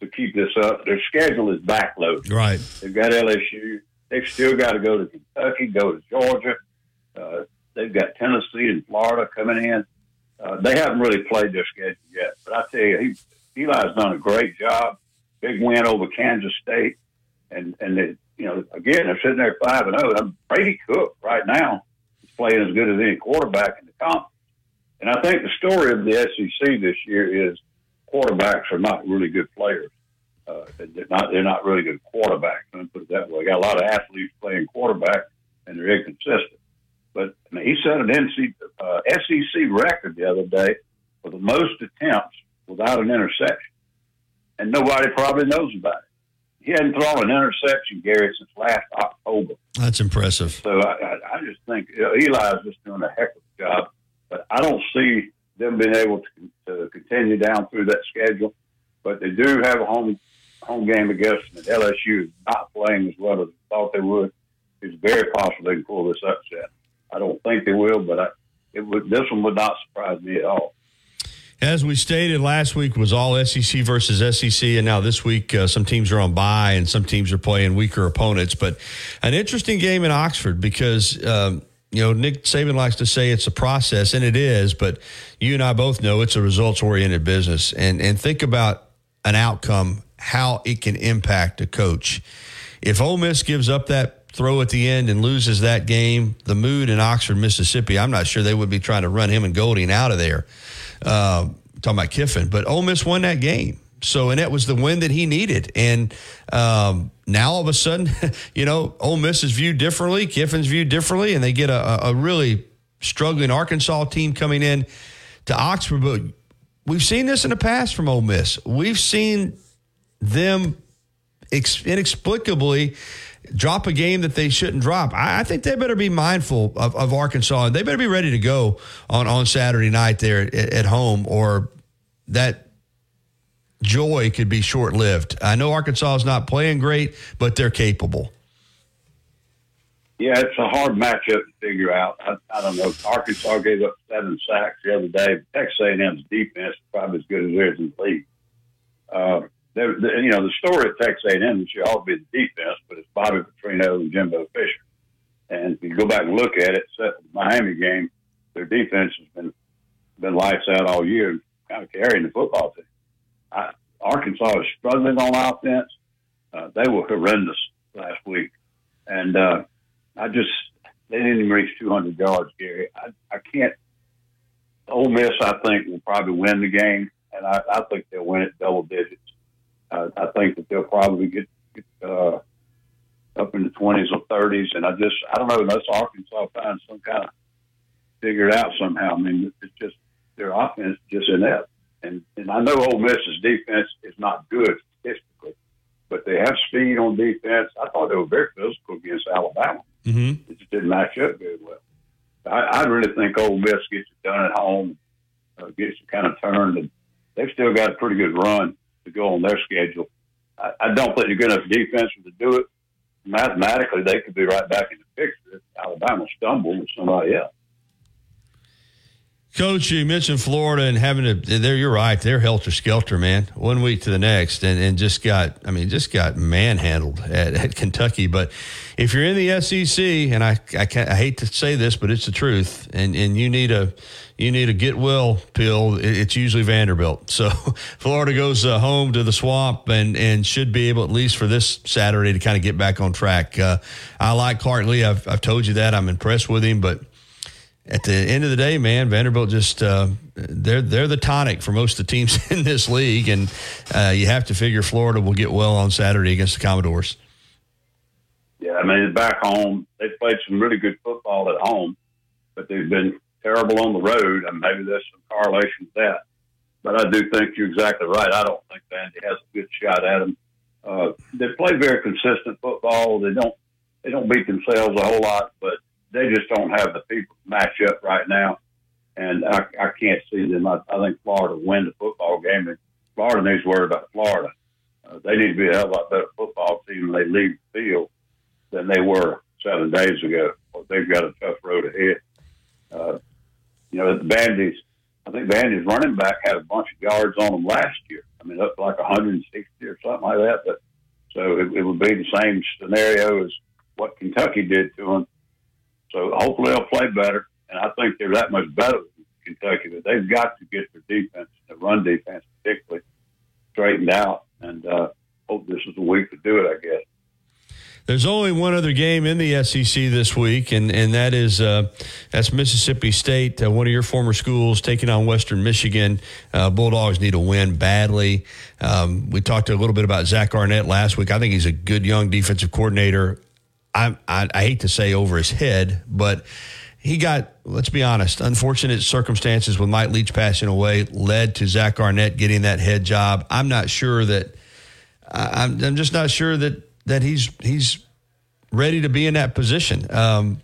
to keep this up. Their schedule is backloaded. Right. They've got LSU. They've still got to go to Kentucky, go to Georgia. Uh, they've got Tennessee and Florida coming in. Uh, they haven't really played their schedule yet, but I tell you, he, Eli's done a great job. Big win over Kansas State, and and they, you know, again, they're sitting there five and zero. I'm Brady Cook right now is playing as good as any quarterback in the conference. And I think the story of the SEC this year is quarterbacks are not really good players. Uh, they're not they're not really good quarterbacks. Let me put it that way. Got a lot of athletes playing quarterback, and they're inconsistent. But I mean, he set an NC, uh, SEC record the other day for the most attempts without an interception, and nobody probably knows about it. He hadn't thrown an interception, Gary, since last October. That's impressive. So I, I, I just think you know, Eli's just doing a heck of a job. But I don't see them being able to, to continue down through that schedule. But they do have a home home game against them. LSU not playing as well as they thought they would. It's very possible they can pull this upset. I don't think they will, but I, it would. This one would not surprise me at all. As we stated last week, was all SEC versus SEC, and now this week uh, some teams are on bye and some teams are playing weaker opponents. But an interesting game in Oxford because um, you know Nick Saban likes to say it's a process, and it is. But you and I both know it's a results oriented business, and and think about an outcome how it can impact a coach. If Ole Miss gives up that throw at the end and loses that game, the mood in Oxford, Mississippi, I'm not sure they would be trying to run him and Golding out of there. Uh, talking about Kiffin, but Ole Miss won that game. So, and that was the win that he needed. And um, now all of a sudden, *laughs* you know, Ole Miss is viewed differently, Kiffin's viewed differently, and they get a, a really struggling Arkansas team coming in to Oxford. But we've seen this in the past from Ole Miss. We've seen them inexplicably drop a game that they shouldn't drop. I, I think they better be mindful of, of, Arkansas and they better be ready to go on, on Saturday night there at, at home or that joy could be short lived. I know Arkansas is not playing great, but they're capable. Yeah, it's a hard matchup to figure out. I, I don't know. Arkansas gave up seven sacks the other day. Texas A&M's defense is probably as good as theirs in the league. Uh, you know, the story of Texas A&M ought to be the defense, but it's Bobby Petrino and Jimbo Fisher. And if you go back and look at it, except the Miami game, their defense has been been lights out all year, kind of carrying the football team. I, Arkansas is struggling on offense. Uh, they were horrendous last week, and uh, I just they didn't even reach 200 yards, Gary. I, I can't. Ole Miss, I think, will probably win the game, and I, I think they'll win it double digits. Uh, I think that they'll probably get, get uh, up in the 20s or 30s, and I just I don't know unless Arkansas finds some kind of figure it out somehow. I mean, it's just their offense just inept, and and I know Ole Miss's defense is not good statistically, but they have speed on defense. I thought they were very physical against Alabama. Mm-hmm. It just didn't match up very well. I, I really think Ole Miss gets it done at home, uh, gets it kind of turned, and they've still got a pretty good run to go on their schedule. I, I don't think they're good enough defense to do it. Mathematically, they could be right back in the picture if Alabama stumbled with somebody else. Coach, you mentioned Florida and having to. There, you're right. They're helter skelter, man. One week to the next, and, and just got. I mean, just got manhandled at, at Kentucky. But if you're in the SEC, and I, I, I hate to say this, but it's the truth, and and you need a, you need a get well pill. It's usually Vanderbilt. So *laughs* Florida goes uh, home to the swamp, and and should be able at least for this Saturday to kind of get back on track. Uh, I like Clark Lee. I've I've told you that. I'm impressed with him, but at the end of the day, man, Vanderbilt just uh, they're they're the tonic for most of the teams *laughs* in this league, and uh, you have to figure Florida will get well on Saturday against the Commodores. Yeah, I mean, back home they played some really good football at home, but they've been terrible on the road, and maybe there's some correlation to that. But I do think you're exactly right. I don't think Vandy has a good shot at them. Uh, they play very consistent football. They don't they don't beat themselves a whole lot, but they just don't have the people to match up right now. And I, I can't see them. I, I think Florida win the football game. And Florida needs to worry about Florida. Uh, they need to be a hell of a lot better football team when they leave the field than they were seven days ago. They've got a tough road ahead. Uh, you know, the Vandy's, I think Vandy's running back had a bunch of yards on them last year. I mean, up like 160 or something like that. But so it, it would be the same scenario as what Kentucky did to them so hopefully they'll play better. And I think they're that much better than Kentucky, but they've got to get their defense, their run defense particularly, straightened out. And uh, hope this is the week to do it, I guess. There's only one other game in the SEC this week, and and that is uh, that's Mississippi State, uh, one of your former schools, taking on Western Michigan. Uh, Bulldogs need a win badly. Um, we talked a little bit about Zach Arnett last week. I think he's a good young defensive coordinator. I, I, I hate to say over his head, but he got, let's be honest, unfortunate circumstances with Mike Leach passing away led to Zach Arnett getting that head job. I'm not sure that, I'm, I'm just not sure that, that he's, he's ready to be in that position. Um,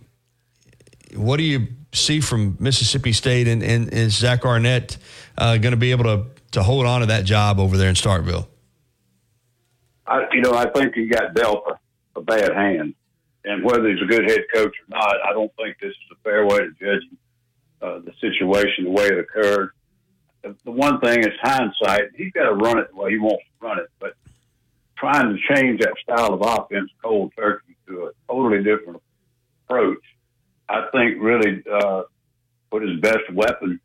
what do you see from Mississippi State and, and is Zach Arnett uh, going to be able to, to hold on to that job over there in Starkville? I, you know, I think he got dealt a, a bad hand and whether he's a good head coach or not, I don't think this is a fair way to judge uh, the situation, the way it occurred. The, one thing is hindsight. He's got to run it the way he wants to run it, but trying to change that style of offense cold turkey to a totally different approach, I think really uh, put his best weapon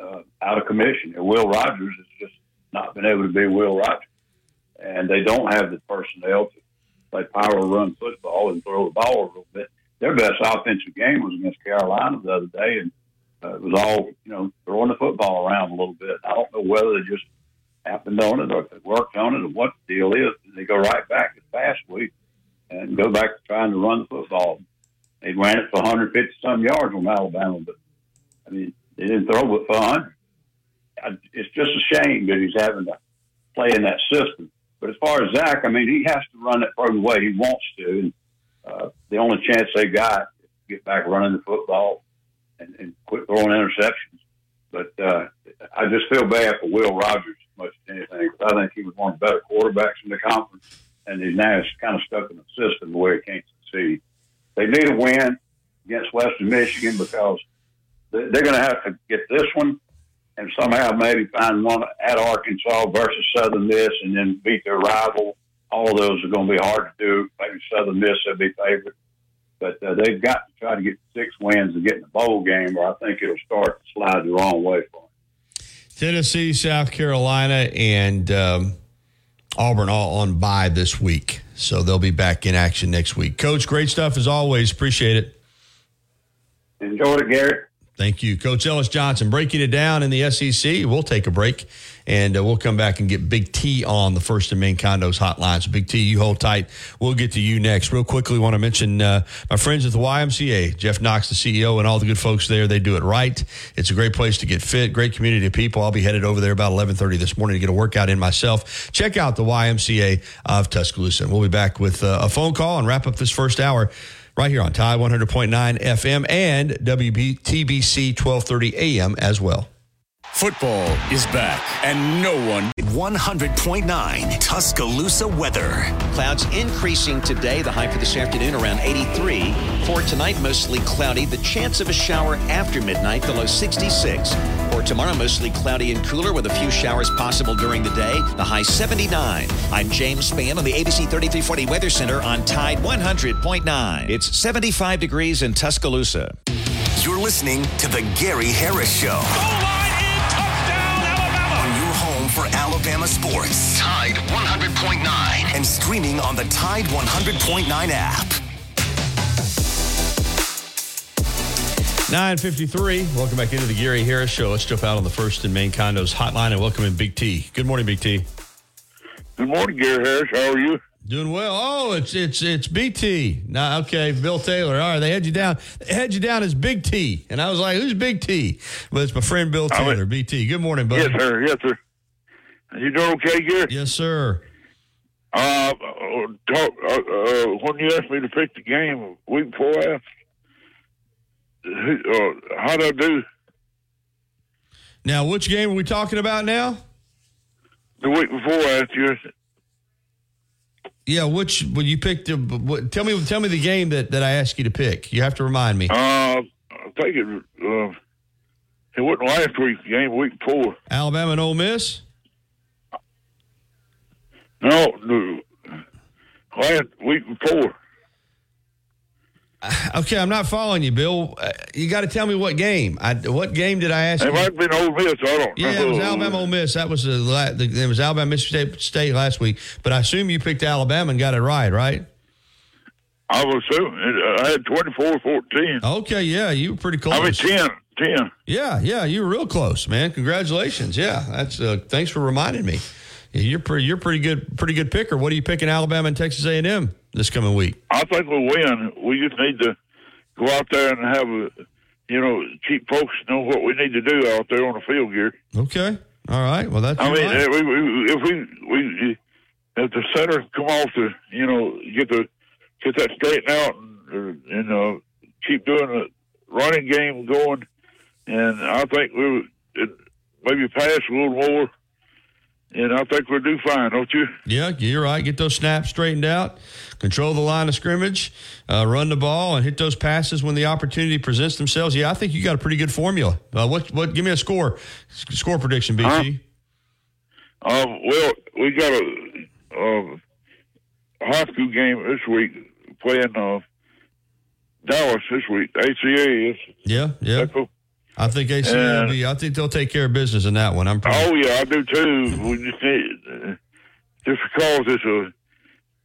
uh, out of commission. And Will Rogers has just not been able to be Will Rogers. and they don't have the personnel to play power run football and throw the ball a little bit. Their best offensive game was against Carolina the other day, and uh, it was all you know throwing the football around a little bit. I don't know whether they just happened on it or if they worked on it or what the deal is. They go right back this past week and go back to trying to run the football. They ran it for 150 some yards on Alabama, but I mean they didn't throw it for 100. I- It's just a shame that he's having to play in that system. But as far as Zach, I mean, he has to run it the way he wants to. And uh, the only chance they got is to get back running the football and, and quit throwing interceptions. But uh, I just feel bad for Will Rogers as much as anything. I think he was one of the better quarterbacks in the conference, and he's now kind of stuck in the system where he can't succeed. They need a win against Western Michigan because they're going to have to get this one and somehow maybe find one at Arkansas versus Southern Miss and then beat their rival. All of those are going to be hard to do. Maybe Southern Miss will be favored. But uh, they've got to try to get six wins and get in the bowl game, or I think it'll start to slide the wrong way for them. Tennessee, South Carolina, and um, Auburn all on bye this week. So they'll be back in action next week. Coach, great stuff as always. Appreciate it. Enjoy it, Garrett. Thank you. Coach Ellis Johnson breaking it down in the SEC. We'll take a break and uh, we'll come back and get Big T on the First and Main Condos hotline. So, Big T, you hold tight. We'll get to you next. Real quickly, want to mention uh, my friends at the YMCA, Jeff Knox, the CEO, and all the good folks there. They do it right. It's a great place to get fit, great community of people. I'll be headed over there about 1130 this morning to get a workout in myself. Check out the YMCA of Tuscaloosa. And we'll be back with uh, a phone call and wrap up this first hour right here on Tide 100.9 FM and WTBC 1230 AM as well. Football is back, and no one. 100.9 Tuscaloosa weather. Clouds increasing today. The high for this afternoon around 83. For tonight, mostly cloudy. The chance of a shower after midnight, the low 66. For tomorrow, mostly cloudy and cooler with a few showers possible during the day. The high 79. I'm James Spann on the ABC 3340 Weather Center on Tide 100.9. It's 75 degrees in Tuscaloosa. You're listening to The Gary Harris Show. On your home for Alabama sports. Tide 100.9. And streaming on the Tide 100.9 app. 953. Welcome back into the Gary Harris Show. Let's jump out on the first and main condos hotline and welcome in Big T. Good morning, Big T. Good morning, Gary Harris. How are you? Doing well. Oh, it's it's it's BT. Now, okay, Bill Taylor. All right, they had you down. They had you down as Big T, and I was like, "Who's Big T?" But it's my friend Bill Taylor, would- BT. Good morning, buddy. Yes, sir. Yes, sir. You doing okay, Gary? Yes, sir. Uh, uh, talk, uh, uh, when you asked me to pick the game a week before asked, who- uh, how'd I do Now, which game are we talking about now? the week before asked you? Yeah, which when you picked? the- What, tell me, tell me the game that, that I asked you to pick. You have to remind me. Uh, I think it, uh, it wasn't last week's game, week four. Alabama and Ole Miss. No, the last week before. *laughs* Okay, I'm not following you, Bill. Uh, you got to tell me what game. I, what game did I ask It you? might have been Ole Miss. I don't Yeah, know. it was Alabama Ole Miss. That was the, the it was Alabama Mississippi State, State last week. But I assume you picked Alabama and got it right, right? I was assuming. I had 24-14. Okay, yeah, you were pretty close. I mean, 10. 10. Yeah, yeah, you were real close, man. Congratulations. Yeah, that's uh, thanks for reminding me. You're pretty, you're pretty good, pretty good picker. What are you picking Alabama and Texas A&M this coming week? I think we'll win. We just need to go out there and have a, you know, keep folks know what we need to do out there on the field gear. Okay, all right. Well, that's I mean, right. if we, we- if we, we, if the center come off the, you know, get the, get that straightened out and, and uh, keep doing the running game going, and I think we would maybe pass a little more, and I think we'll do fine, don't you? Yeah, you're right. Get those snaps straightened out, control the line of scrimmage, uh, run the ball, and hit those passes when the opportunity presents themselves. Yeah, I think you got a pretty good formula. Uh, what? What? Give me a score. Score prediction, BT. Um, well, we got a, a high school game this week playing uh, Dallas this week. ACA is. Yeah, yeah. I think AC will be. I think they'll take care of business in that one. I'm pretty. Oh yeah, I do too. We just need uh, just because it's a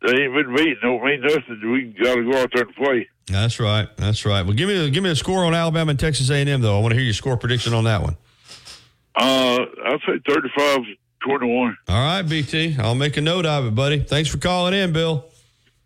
they ain't been beaten don't mean nothing. We got to go out there and play. That's right. That's right. Well, give me a, give me a score on Alabama and Texas A&M though. I want to hear your score prediction on that one. Uh, I'd say 35 21. All right, BT. I'll make a note of it, buddy. Thanks for calling in, Bill.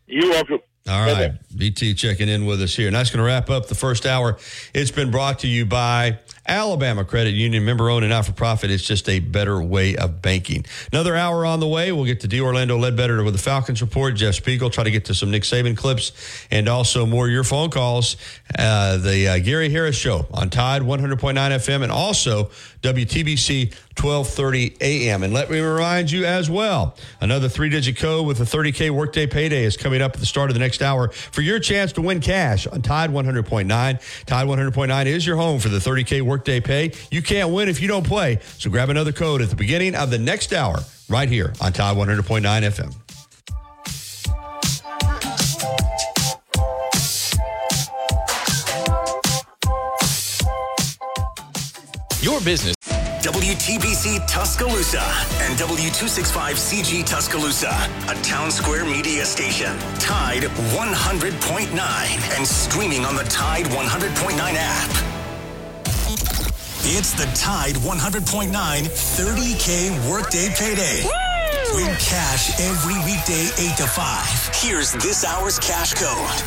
You're welcome. All right, BT checking in with us here. And that's going to wrap up the first hour. It's been brought to you by Alabama Credit Union, member owned and not for profit. It's just a better way of banking. Another hour on the way. We'll get to D. Orlando Ledbetter with the Falcons report. Jeff Speegle, try to get to some Nick Saban clips and also more of your phone calls. Uh, the uh, Gary Harris Show on Tide 100.9 FM and also WTBC 1230 AM. And let me remind you as well, another three digit code with a 30K workday payday is coming up at the start of the next hour for your chance to win cash on Tide 100.9. Tide 100.9 is your home for the 30K workday pay. You can't win if you don't play. So grab another code at the beginning of the next hour right here on Tide 100.9 FM. Your business. WTBC Tuscaloosa and W265CG Tuscaloosa, a Townsquare Media station. Tide 100.9 and streaming on the Tide 100.9 app. It's the Tide 100.9 30K workday payday. Win cash every weekday 8 to 5. Here's this hour's cash code.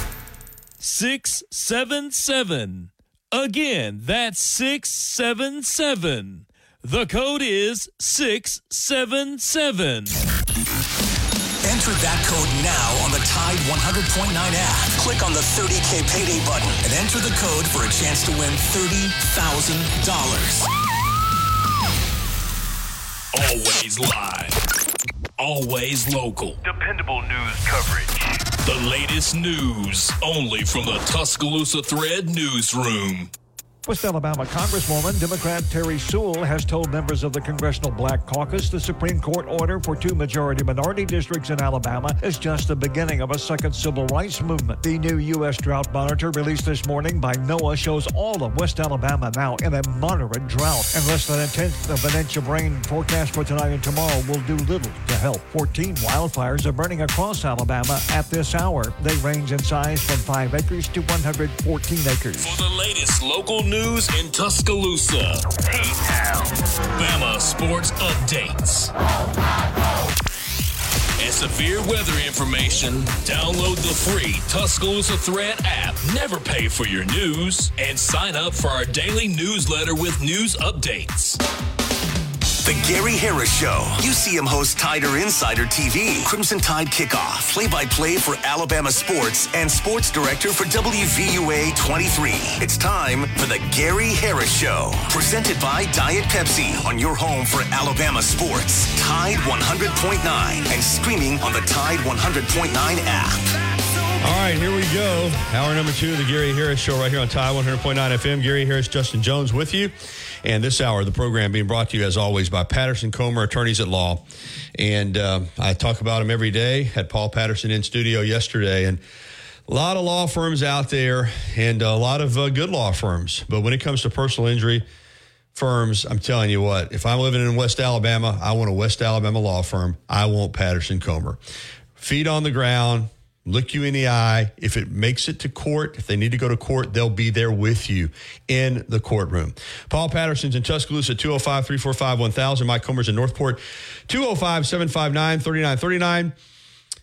677. Again, that's 677. The code is 677. Enter that code now on the Tide 100.9 app. Click on the 30K payday button and enter the code for a chance to win $30,000. Always live. Always local. Dependable news coverage. The latest news only from the Tuscaloosa Thread newsroom. West Alabama Congresswoman Democrat Terry Sewell has told members of the Congressional Black Caucus the Supreme Court order for two majority minority districts in Alabama is just the beginning of a second civil rights movement. The new U.S. drought monitor released this morning by NOAA shows all of West Alabama now in a moderate drought, and less than a tenth of an inch of rain forecast for tonight and tomorrow will do little to help. 14 wildfires are burning across Alabama at this hour. They range in size from 5 acres to 114 acres. For the latest local news in Tuscaloosa, T-Town, Bama sports updates, and severe weather information, download the free Tuscaloosa Thread app. Never pay for your news and sign up for our daily newsletter with news updates. The Gary Harris Show. UCM host Tider Insider TV, Crimson Tide Kickoff, play by play for Alabama sports, and sports director for WVUA 23. It's time for the Gary Harris Show. Presented by Diet Pepsi on your home for Alabama sports. Tide 100.9 and streaming on the Tide 100.9 app. All right, here we go. Hour number two of the Gary Harris Show right here on Tide 100.9 FM. Gary Harris, Justin Jones with you. And this hour, the program being brought to you, as always, by Patterson Comer, attorneys at law. And uh, I talk about them every day. Had Paul Patterson in studio yesterday. And a lot of law firms out there and a lot of uh, good law firms. But when it comes to personal injury firms, I'm telling you what, if I'm living in West Alabama, I want a West Alabama law firm. I want Patterson Comer. Feet on the ground, look you in the eye. If it makes it to court, if they need to go to court, they'll be there with you in the courtroom. Paul Patterson's in Tuscaloosa, 205 345 1000. Mike Comer's in Northport, 205 759 3939.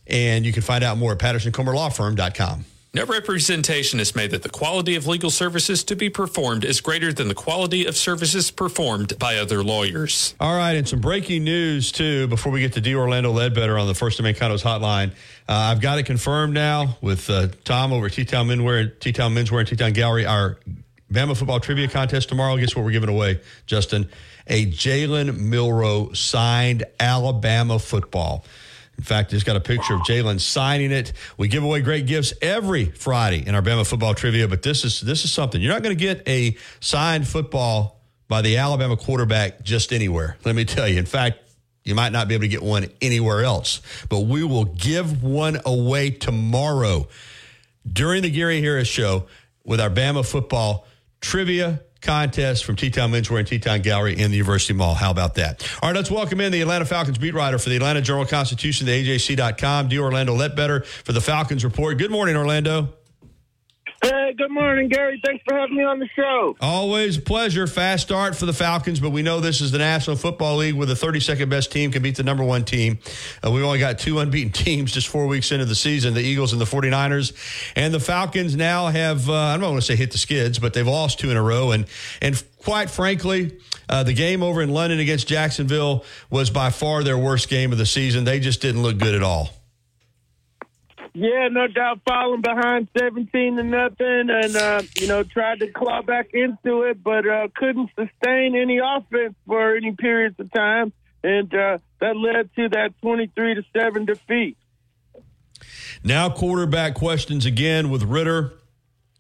And you can find out more at pattersoncomerlawfirm.com. No representation is made that the quality of legal services to be performed is greater than the quality of services performed by other lawyers. All right, and some breaking news too before we get to D. Orlando Ledbetter on the First and Main Condos hotline. Uh, I've got it confirmed now with uh, Tom over T-Town Menswear, T-Town Menswear, and T-Town Gallery. Our Bama football trivia contest tomorrow. Guess what we're giving away, Justin? A Jalen Milroe signed Alabama football. In fact, just got a picture of Jalen signing it. We give away great gifts every Friday in our Bama football trivia, but this is this is something you're not going to get a signed football by the Alabama quarterback just anywhere. Let me tell you. In fact, you might not be able to get one anywhere else, but we will give one away tomorrow during the Gary Harris show with our Bama football trivia contest from T-Town Menswear and T-Town Gallery in the University Mall. How about that? All right, let's welcome in the Atlanta Falcons beat writer for the Atlanta Journal-Constitution, the AJC.com, D. Orlando Ledbetter for the Falcons Report. Good morning, Orlando. Hey, good morning, Gary. Thanks for having me on the show. Always a pleasure. Fast start for the Falcons, but we know this is the National Football League where the 32nd best team can beat the number one team. Uh, we've only got two unbeaten *laughs* teams just four weeks into the season the Eagles and the 49ers. And the Falcons now have, uh, I don't want to say hit the skids, but they've lost two in a row. And, and quite frankly, uh, the game over in London against Jacksonville was by far their worst game of the season. They just didn't look good at all. Yeah, no doubt, falling behind seventeen to nothing, and uh, you know tried to claw back into it, but uh, couldn't sustain any offense for any periods of time, and uh, that led to that twenty-three to seven defeat. Now, quarterback questions again with Ridder.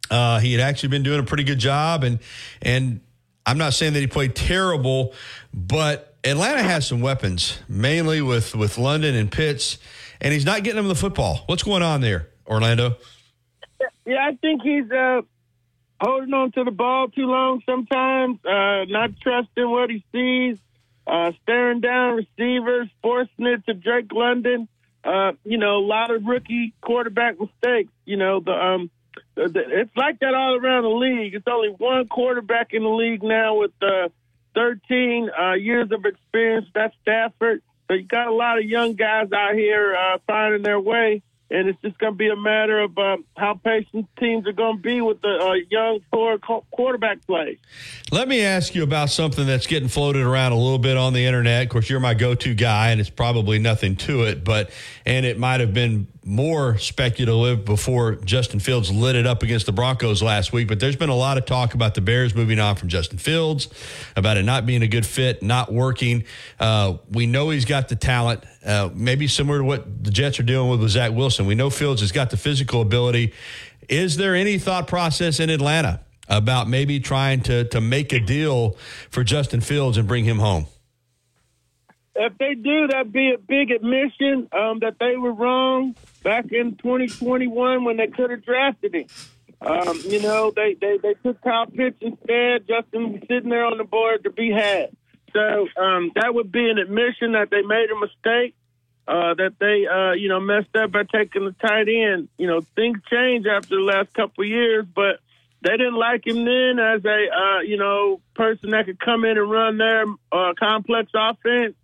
Uh, he had actually been doing a pretty good job, and and I'm not saying that he played terrible, but Atlanta has some weapons, mainly with with London and Pitts, and he's not getting him the football. What's going on there, Orlando? Yeah, I think he's uh, holding on to the ball too long sometimes, uh, not trusting what he sees, uh, staring down receivers, forcing it to Drake London. Uh, you know, a lot of rookie quarterback mistakes. You know, the um, the, the, it's like that all around the league. It's only one quarterback in the league now with uh, 13 uh, years of experience. That's Stafford. So you got a lot of young guys out here uh, finding their way, and it's just going to be a matter of uh, how patient teams are going to be with the uh, young qu- quarterback play. Let me ask you about something that's getting floated around a little bit on the internet. Of course, you're my go-to guy, and it's probably nothing to it, but and it might have been more speculative before Justin Fields lit it up against the Broncos last week. But there's been a lot of talk about the Bears moving on from Justin Fields, about it not being a good fit, not working. Uh, we know he's got the talent, uh, maybe similar to what the Jets are doing with with Zach Wilson. We know Fields has got the physical ability. Is there any thought process in Atlanta about maybe trying to to make a deal for Justin Fields and bring him home? If they do, that'd be a big admission um, that they were wrong back in 2021 when they could have drafted him. Um, you know, they, they, they took Kyle Pitts instead. Justin was sitting there on the board to be had. So um, that would be an admission that they made a mistake, uh, that they, uh, you know, messed up by taking the tight end. You know, things change after the last couple of years, but they didn't like him then as a, uh, you know, person that could come in and run their uh, complex offense.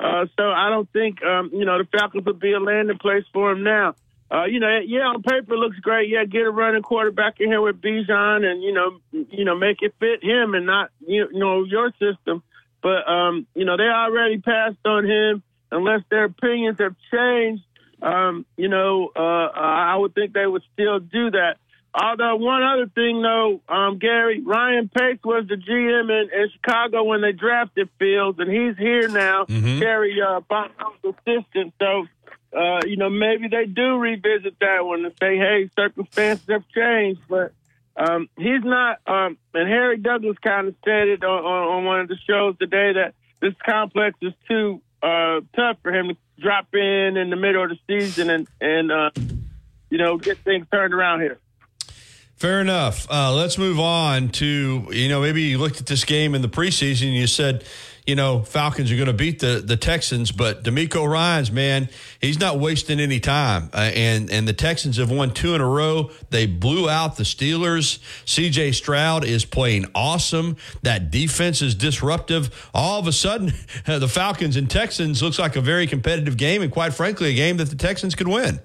Uh, so I don't think, um, you know, the Falcons would be a landing place for him now. Uh, you know, yeah, on paper it looks great. Yeah, get a running quarterback in here with Bijan and, you know, you know, make it fit him and not, you know, your system. But, um, you know, they already passed on him unless their opinions have changed. Um, you know, uh, I would think they would still do that. Although one other thing, though, um, Gary Ryan Pace was the GM in, in Chicago when they drafted Fields, and he's here now, Mhm. Gary uh, Bonham's assistant. So, uh, you know, maybe they do revisit that one and say, "Hey, circumstances have changed." But um, he's not. Um, and Harry Douglas kind of said it on, on, on one of the shows today that this complex is too uh, tough for him to drop in in the middle of the season and and uh, you know get things turned around here. Fair enough. Uh, let's move on to you know maybe you looked at this game in the preseason and you said you know Falcons are going to beat the the Texans, but DeMeco Ryans man he's not wasting any time, uh, and and the Texans have won two in a row. They blew out the Steelers. C.J. Stroud is playing awesome. That defense is disruptive. All of a sudden, *laughs* the Falcons and Texans looks like a very competitive game, and quite frankly, a game that the Texans could win.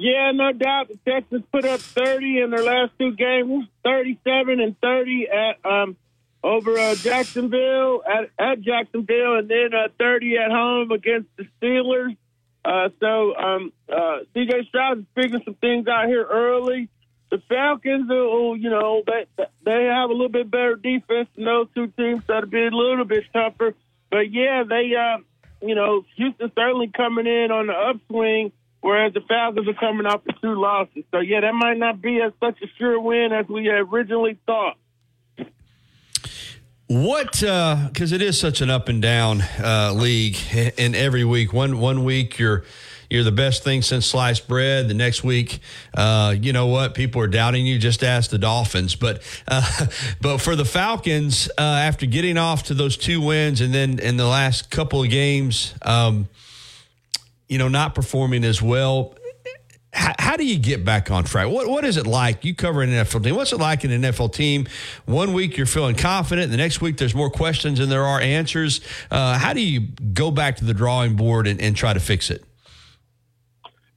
Yeah, no doubt. The Texans put up 30 in their last two games, 37 and 30 at um, over uh, Jacksonville at, at Jacksonville, and then uh, 30 at home against the Steelers. Uh, so um, uh, CJ Stroud is figuring some things out here early. The Falcons, oh, you know, they they have a little bit better defense than those two teams, it'll be a little bit tougher. But yeah, they, uh, you know, Houston certainly coming in on the upswing whereas the Falcons are coming off the two losses. So yeah, that might not be as such a sure win as we originally thought. What? Because it is such an up and down uh, league, and every week, one one week you're you're the best thing since sliced bread. The next week, uh, you know what? People are doubting you. Just ask the Dolphins. But uh, *laughs* but for the Falcons, uh, after getting off to those two wins, and then in the last couple of games, um, you know, not performing as well. How, how, do you get back on track? What what is it like? You cover an NFL team. What's it like in an NFL team? One week you're feeling confident, the next week there's more questions than there are answers. Uh, how do you go back to the drawing board and, and try to fix it?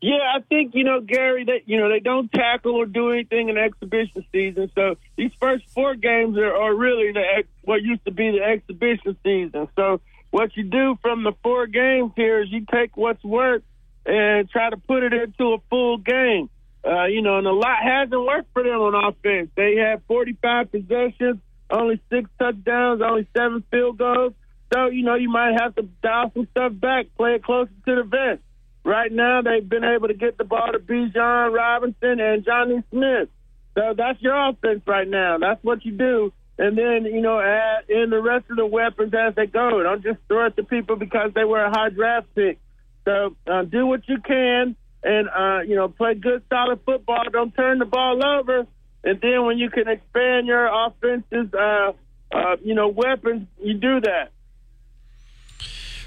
Yeah, I think you know Gary that you know they don't tackle or do anything in exhibition season. So these first four games are, are really the ex, what used to be the exhibition season. So what you do from the four games here is you take what's worked and try to put it into a full game. Uh, you know, and a lot hasn't worked for them on offense. They had 45 possessions, only six touchdowns, only seven field goals. So, you know, you might have to dial some stuff back, play it closer to the vest. Right now, they've been able to get the ball to Bijan Robinson and Johnny Smith. So that's your offense right now. That's what you do. And then, you know, add in the rest of the weapons as they go. Don't just throw it to people because they were a high draft pick. So uh, do what you can, and uh, you know, play good, solid football. Don't turn the ball over, and then when you can expand your offense's, uh, uh, you know, weapons, you do that.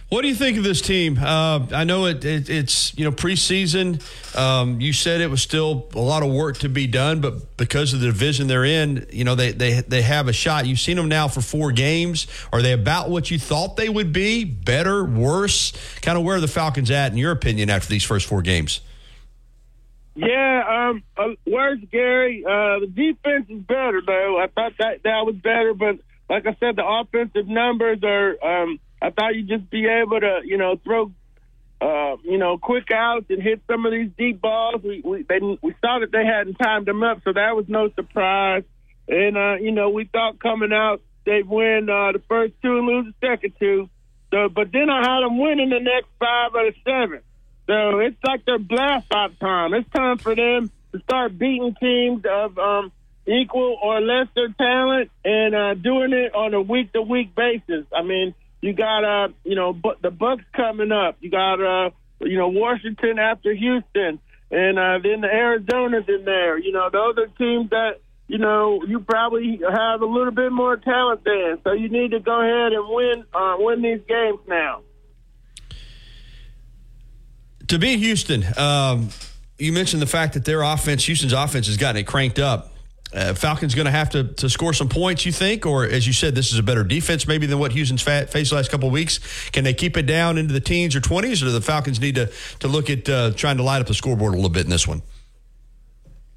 What do you think of this team? Uh, I know it, it, it's you know preseason. Um, you said it was still a lot of work to be done, but because of the division they're in, you know they they they have a shot. You've seen them now for four games. Are they about what you thought they would be? Better, worse? Kind of where are the Falcons at in your opinion after these first four games? Yeah, um, uh, worse, Gary. Uh, the defense is better though. I thought that that was better, but like I said, the offensive numbers are. Um, I thought you'd just be able to, you know, throw, uh, you know, quick outs and hit some of these deep balls. We we they, we saw that they hadn't timed them up, so that was no surprise. And uh, you know, we thought coming out they'd win uh, the first two and lose the second two. So, but then I had them winning the next five out of seven. So it's like their blast off time. It's time for them to start beating teams of um, equal or lesser talent and uh, doing it on a week to week basis. I mean you got uh, you know, but the Bucs coming up. You got uh, you know, Washington after Houston, and uh, then the Arizona's in there. You know, those are teams that you know you probably have a little bit more talent than. So you need to go ahead and win uh, win these games now. To beat Houston, um, you mentioned the fact that their offense, Houston's offense, has gotten it cranked up. Uh, Falcons going to have to to score some points, you think, or as you said, this is a better defense maybe than what Houston's fa- faced the last couple of weeks. Can they keep it down into the teens or twenties, or do the Falcons need to to look at uh, trying to light up the scoreboard a little bit in this one?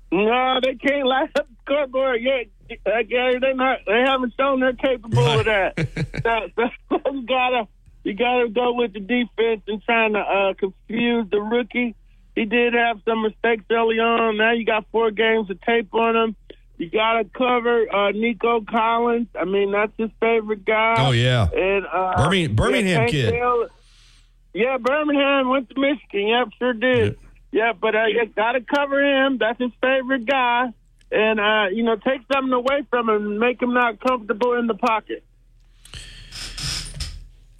No, they can't light up the scoreboard yet. Uh, Gary, they not they haven't shown they're capable right. of that. *laughs* so, so *laughs* you gotta you gotta go with the defense and trying to uh, confuse the rookie. He did have some mistakes early on. Now you got four games of tape on him. You got to cover uh, Nico Collins. I mean, that's his favorite guy. Oh yeah, and uh, Birmingham, Birmingham yeah, kid. Yeah, Birmingham went to Michigan. Yep, sure did. Yep. Yeah, but uh, you got to cover him. That's his favorite guy, and uh, you know, take something away from him and make him not comfortable in the pocket.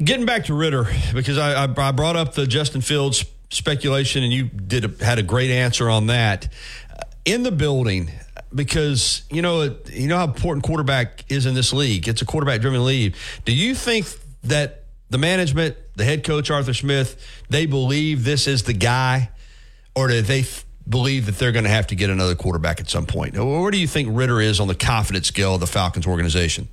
Getting back to Ridder, because I, I, I brought up the Justin Fields speculation, and you did a, had a great answer on that. In the building, because you know you know how important quarterback is in this league. It's a quarterback driven league. Do you think that the management, the head coach Arthur Smith, they believe this is the guy, or do they believe that they're going to have to get another quarterback at some point? Where do you think Ridder is on the confidence scale of the Falcons organization?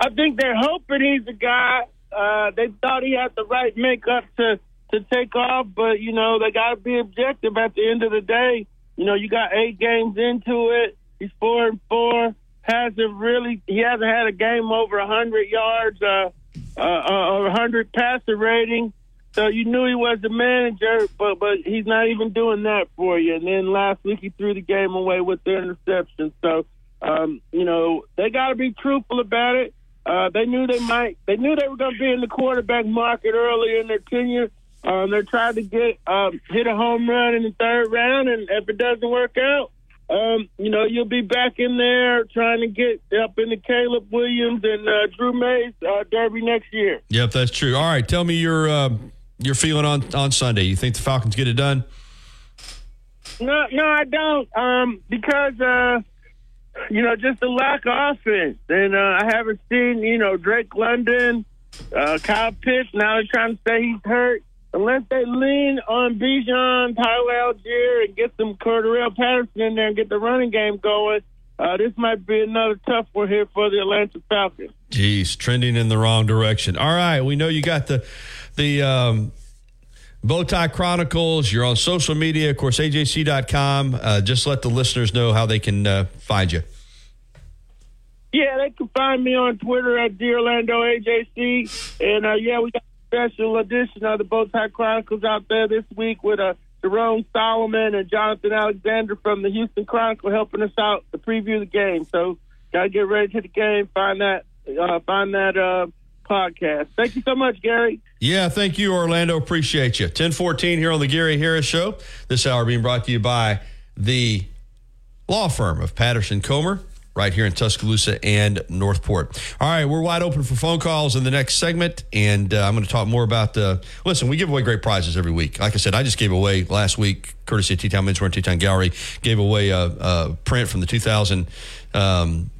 I think they're hoping he's the guy. Uh, they thought he had the right makeup to to take off, but you know they got to be objective at the end of the day you know, you got eight games into it. He's four and four. Hasn't really. He hasn't had a game over hundred yards, uh, uh, or a hundred passer rating. So you knew he was the manager, but but he's not even doing that for you. And then last week he threw the game away with the interception. So um, you know they got to be truthful about it. Uh, they knew they might. They knew they were going to be in the quarterback market earlier in their tenure. Um, they're trying to get um, hit a home run in the third round, and if it doesn't work out, um, you know you'll be back in there trying to get up into Caleb Williams and uh, Drew Mays uh, Derby next year. Yep, that's true. All right, tell me your uh, you're feeling on on Sunday? You think the Falcons get it done? No, no, I don't. Um, because uh, you know, just the lack of offense, and uh, I haven't seen you know Drake London, uh, Kyle Pitts. Now they're trying to say he's hurt. Unless they lean on Bijan, Tyler Allgeier, and get some Cordarrelle Patterson in there and get the running game going, uh, this might be another tough one here for the Atlanta Falcons. Jeez, trending in the wrong direction. All right, we know you got the the um, Bowtie Chronicles. You're on social media, of course, AJC.com. Uh, just let the listeners know how they can uh, find you. Yeah, they can find me on Twitter at Orlando AJC. And uh, yeah, we got special edition of the Bowtie Chronicles out there this week with uh, Jerome Solomon and Jonathan Alexander from the Houston Chronicle helping us out to preview the game. So gotta get ready to the game. Find that uh, find that uh, podcast. Thank you so much, Gary. Yeah, thank you, Orlando. Appreciate you. 1014 here on the Gary Harris Show. This hour being brought to you by the law firm of Patterson Comer, right here in Tuscaloosa and Northport. All right, we're wide open for phone calls in the next segment, and uh, I'm going to talk more about the. Listen, we give away great prizes every week. Like I said, I just gave away last week, courtesy of T Town Menswear and T Town Gallery, gave away a, a print from the 2000. Um,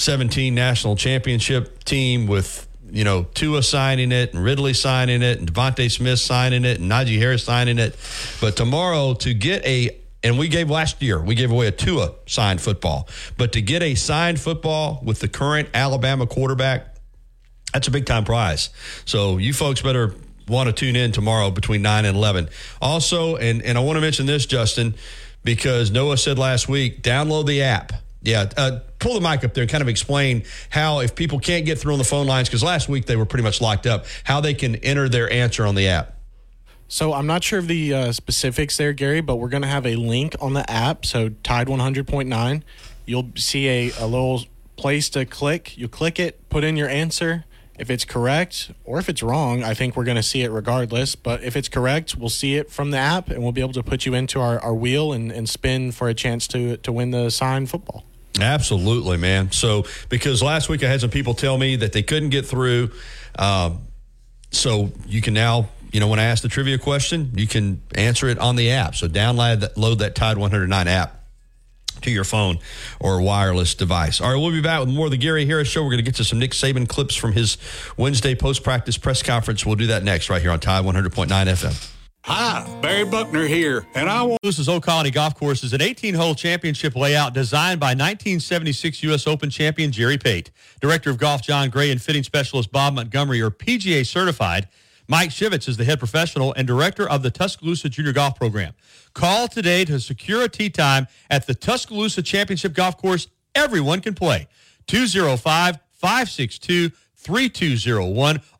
17 national championship team with you know Tua signing it and Ridley signing it and DeVonta Smith signing it and Najee Harris signing it. But tomorrow to get a and we gave last year we gave away a Tua signed football, but to get a signed football with the current Alabama quarterback, that's a big time prize. So you folks better want to tune in tomorrow between 9 and 11. Also, and, and I want to mention this, Justin, because Noah said last week, download the app. Yeah, uh, pull the mic up there and kind of explain how, if people can't get through on the phone lines, because last week they were pretty much locked up, how they can enter their answer on the app. So I'm not sure of the uh, specifics there, Gary, but we're going to have a link on the app. So Tide 100.9, you'll see a, a little place to click. You click it, put in your answer. If it's correct or if it's wrong, I think we're going to see it regardless. But if it's correct, we'll see it from the app and we'll be able to put you into our, our wheel and, and spin for a chance to, to win the signed football. Absolutely, man. So, because last week I had some people tell me that they couldn't get through. Um, so, you can now, you know, when I ask the trivia question, you can answer it on the app. So, download that, load that Tide 109 app to your phone or wireless device. All right, we'll be back with more of the Gary Harris Show. We're going to get to some Nick Saban clips from his Wednesday post practice press conference. We'll do that next right here on Tide 100.9 FM. Hi, Barry Buckner here, and I want. This is Old Colony Golf Course is an 18-hole championship layout designed by 1976 U.S. Open champion Jerry Pate. Director of Golf John Gray and fitting specialist Bob Montgomery are PGA certified. Mike Shivitz is the head professional and director of the Tuscaloosa Junior Golf Program. Call today to secure a tee time at the Tuscaloosa Championship Golf Course. Everyone can play. 205 562 3201.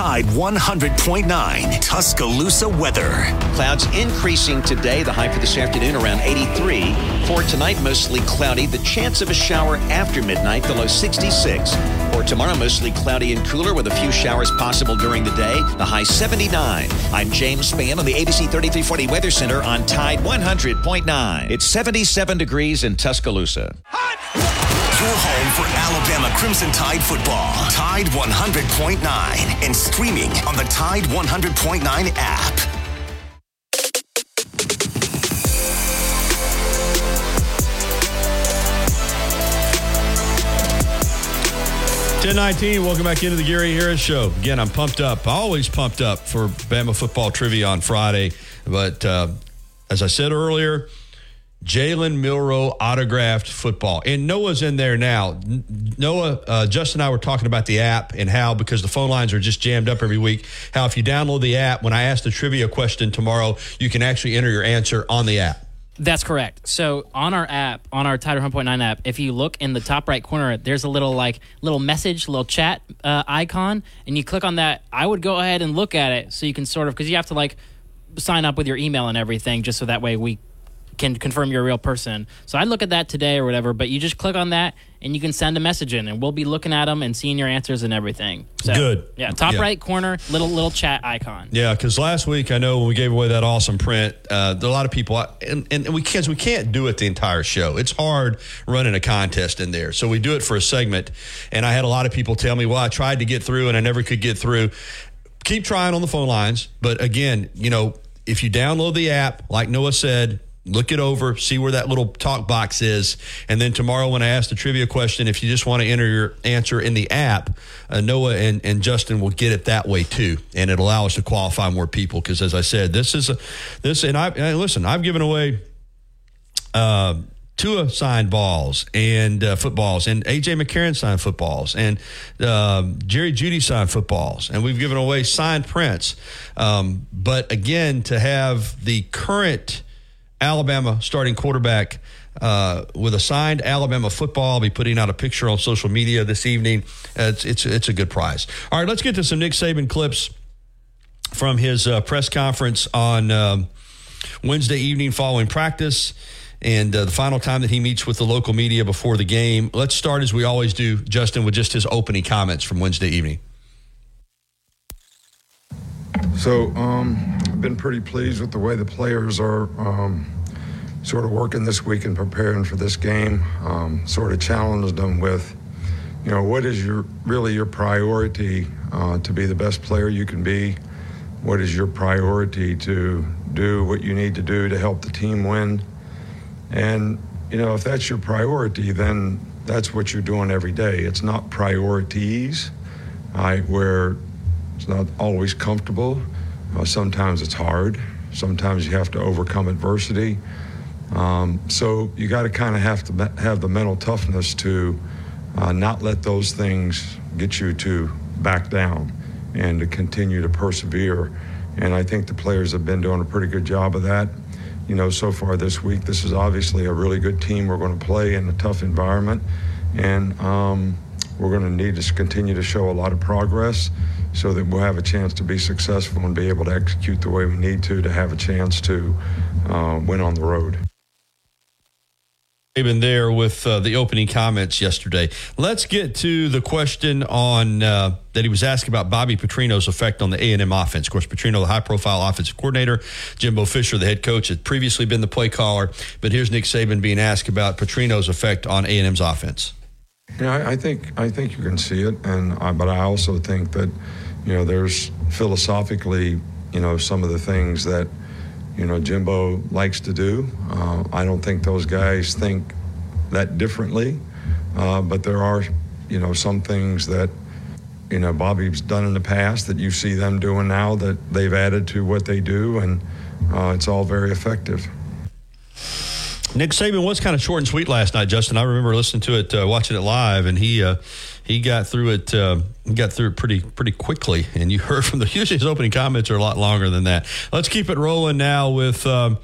Tide 100.9 Tuscaloosa weather. Clouds increasing today. The high for this afternoon around 83. For tonight, mostly cloudy. The chance of a shower after midnight, the low 66. For tomorrow, mostly cloudy and cooler with a few showers possible during the day, the high 79. I'm James Spann on the ABC 3340 Weather Center on Tide 100.9. It's 77 degrees in Tuscaloosa. Your home for Alabama Crimson Tide football. Tide 100.9 and streaming on the Tide 100.9 app. Ten nineteen. Welcome back into the Gary Harris Show. Again, I'm pumped up. Always pumped up for Bama football trivia on Friday. But uh, as I said earlier, Jalen Milroe autographed football, and Noah's in there now. Noah, uh, Justin, and I were talking about the app and how because the phone lines are just jammed up every week. How if you download the app, when I ask the trivia question tomorrow, you can actually enter your answer on the app. That's correct. So on our app, on our Title 1.9 app, if you look in the top right corner, there's a little like little message, little chat uh, icon, and you click on that. I would go ahead and look at it so you can sort of because you have to like sign up with your email and everything, just so that way we can confirm you're a real person. So I'd look at that today or whatever, but you just click on that and you can send a message in, and we'll be looking at them and seeing your answers and everything. So, Good. Yeah, top Yeah. right corner, little little chat icon. Yeah, because last week I know when we gave away that awesome print, uh, there are a lot of people, and, and we can't we can't do it the entire show. It's hard running a contest in there, so we do it for a segment. And I had a lot of people tell me, "Well, I tried to get through and I never could get through." Keep trying on the phone lines, but again, you know, if you download the app, like Noah said. Look it over, see where that little talk box is, and then tomorrow when I ask the trivia question, if you just want to enter your answer in the app, uh, Noah and, and Justin will get it that way too, and it'll allow us to qualify more people. Because as I said, this is a this, and I and listen, I've given away uh, Tua signed balls and uh, footballs, and AJ McCarron signed footballs, and um, Jerry Jeudy signed footballs, and we've given away signed prints. Um, but again, to have the current Alabama starting quarterback uh, with a signed Alabama football, I'll be putting out a picture on social media this evening. Uh, it's it's it's a good prize. All right, let's get to some Nick Saban clips from his uh, press conference on um, Wednesday evening following practice and uh, the final time that he meets with the local media before the game. Let's start as we always do, Justin, with just his opening comments from Wednesday evening. So um, I've been pretty pleased with the way the players are um, sort of working this week and preparing for this game. Um, sort of challenged them with, you know, what is your really your priority uh, to be the best player you can be? What is your priority to do what you need to do to help the team win? And you know, if that's your priority, then that's what you're doing every day. It's not priorities, right? Where it's not always comfortable. Uh, sometimes it's hard. Sometimes you have to overcome adversity. Um, so you got to kind of have to have the mental toughness to uh, not let those things get you to back down and to continue to persevere. And I think the players have been doing a pretty good job of that. You know, so far this week, this is obviously a really good team we're going to play in a tough environment. And um, we're going to need to continue to show a lot of progress so that we'll have a chance to be successful and be able to execute the way we need to to have a chance to uh, win on the road. Saban there with uh, the opening comments yesterday. Let's get to the question on uh, that he was asked about Bobby Petrino's effect on the A and M offense. Of course, Petrino, the high-profile offensive coordinator, Jimbo Fisher, the head coach, had previously been the play caller. But here's Nick Saban being asked about Petrino's effect on A and M's offense. Yeah, I, I think I think you can see it, and I, but I also think that you know there's philosophically you know some of the things that you know Jimbo likes to do. Uh, I don't think those guys think that differently, uh, but there are you know some things that you know Bobby's done in the past that you see them doing now that they've added to what they do, and uh, it's all very effective. Nick Saban was kind of short and sweet last night, Justin. I remember listening to it, uh, watching it live, and he uh, he got through it. Uh, got through it pretty pretty quickly. And you heard from the *laughs* usually his opening comments are a lot longer than that. Let's keep it rolling now with. Um,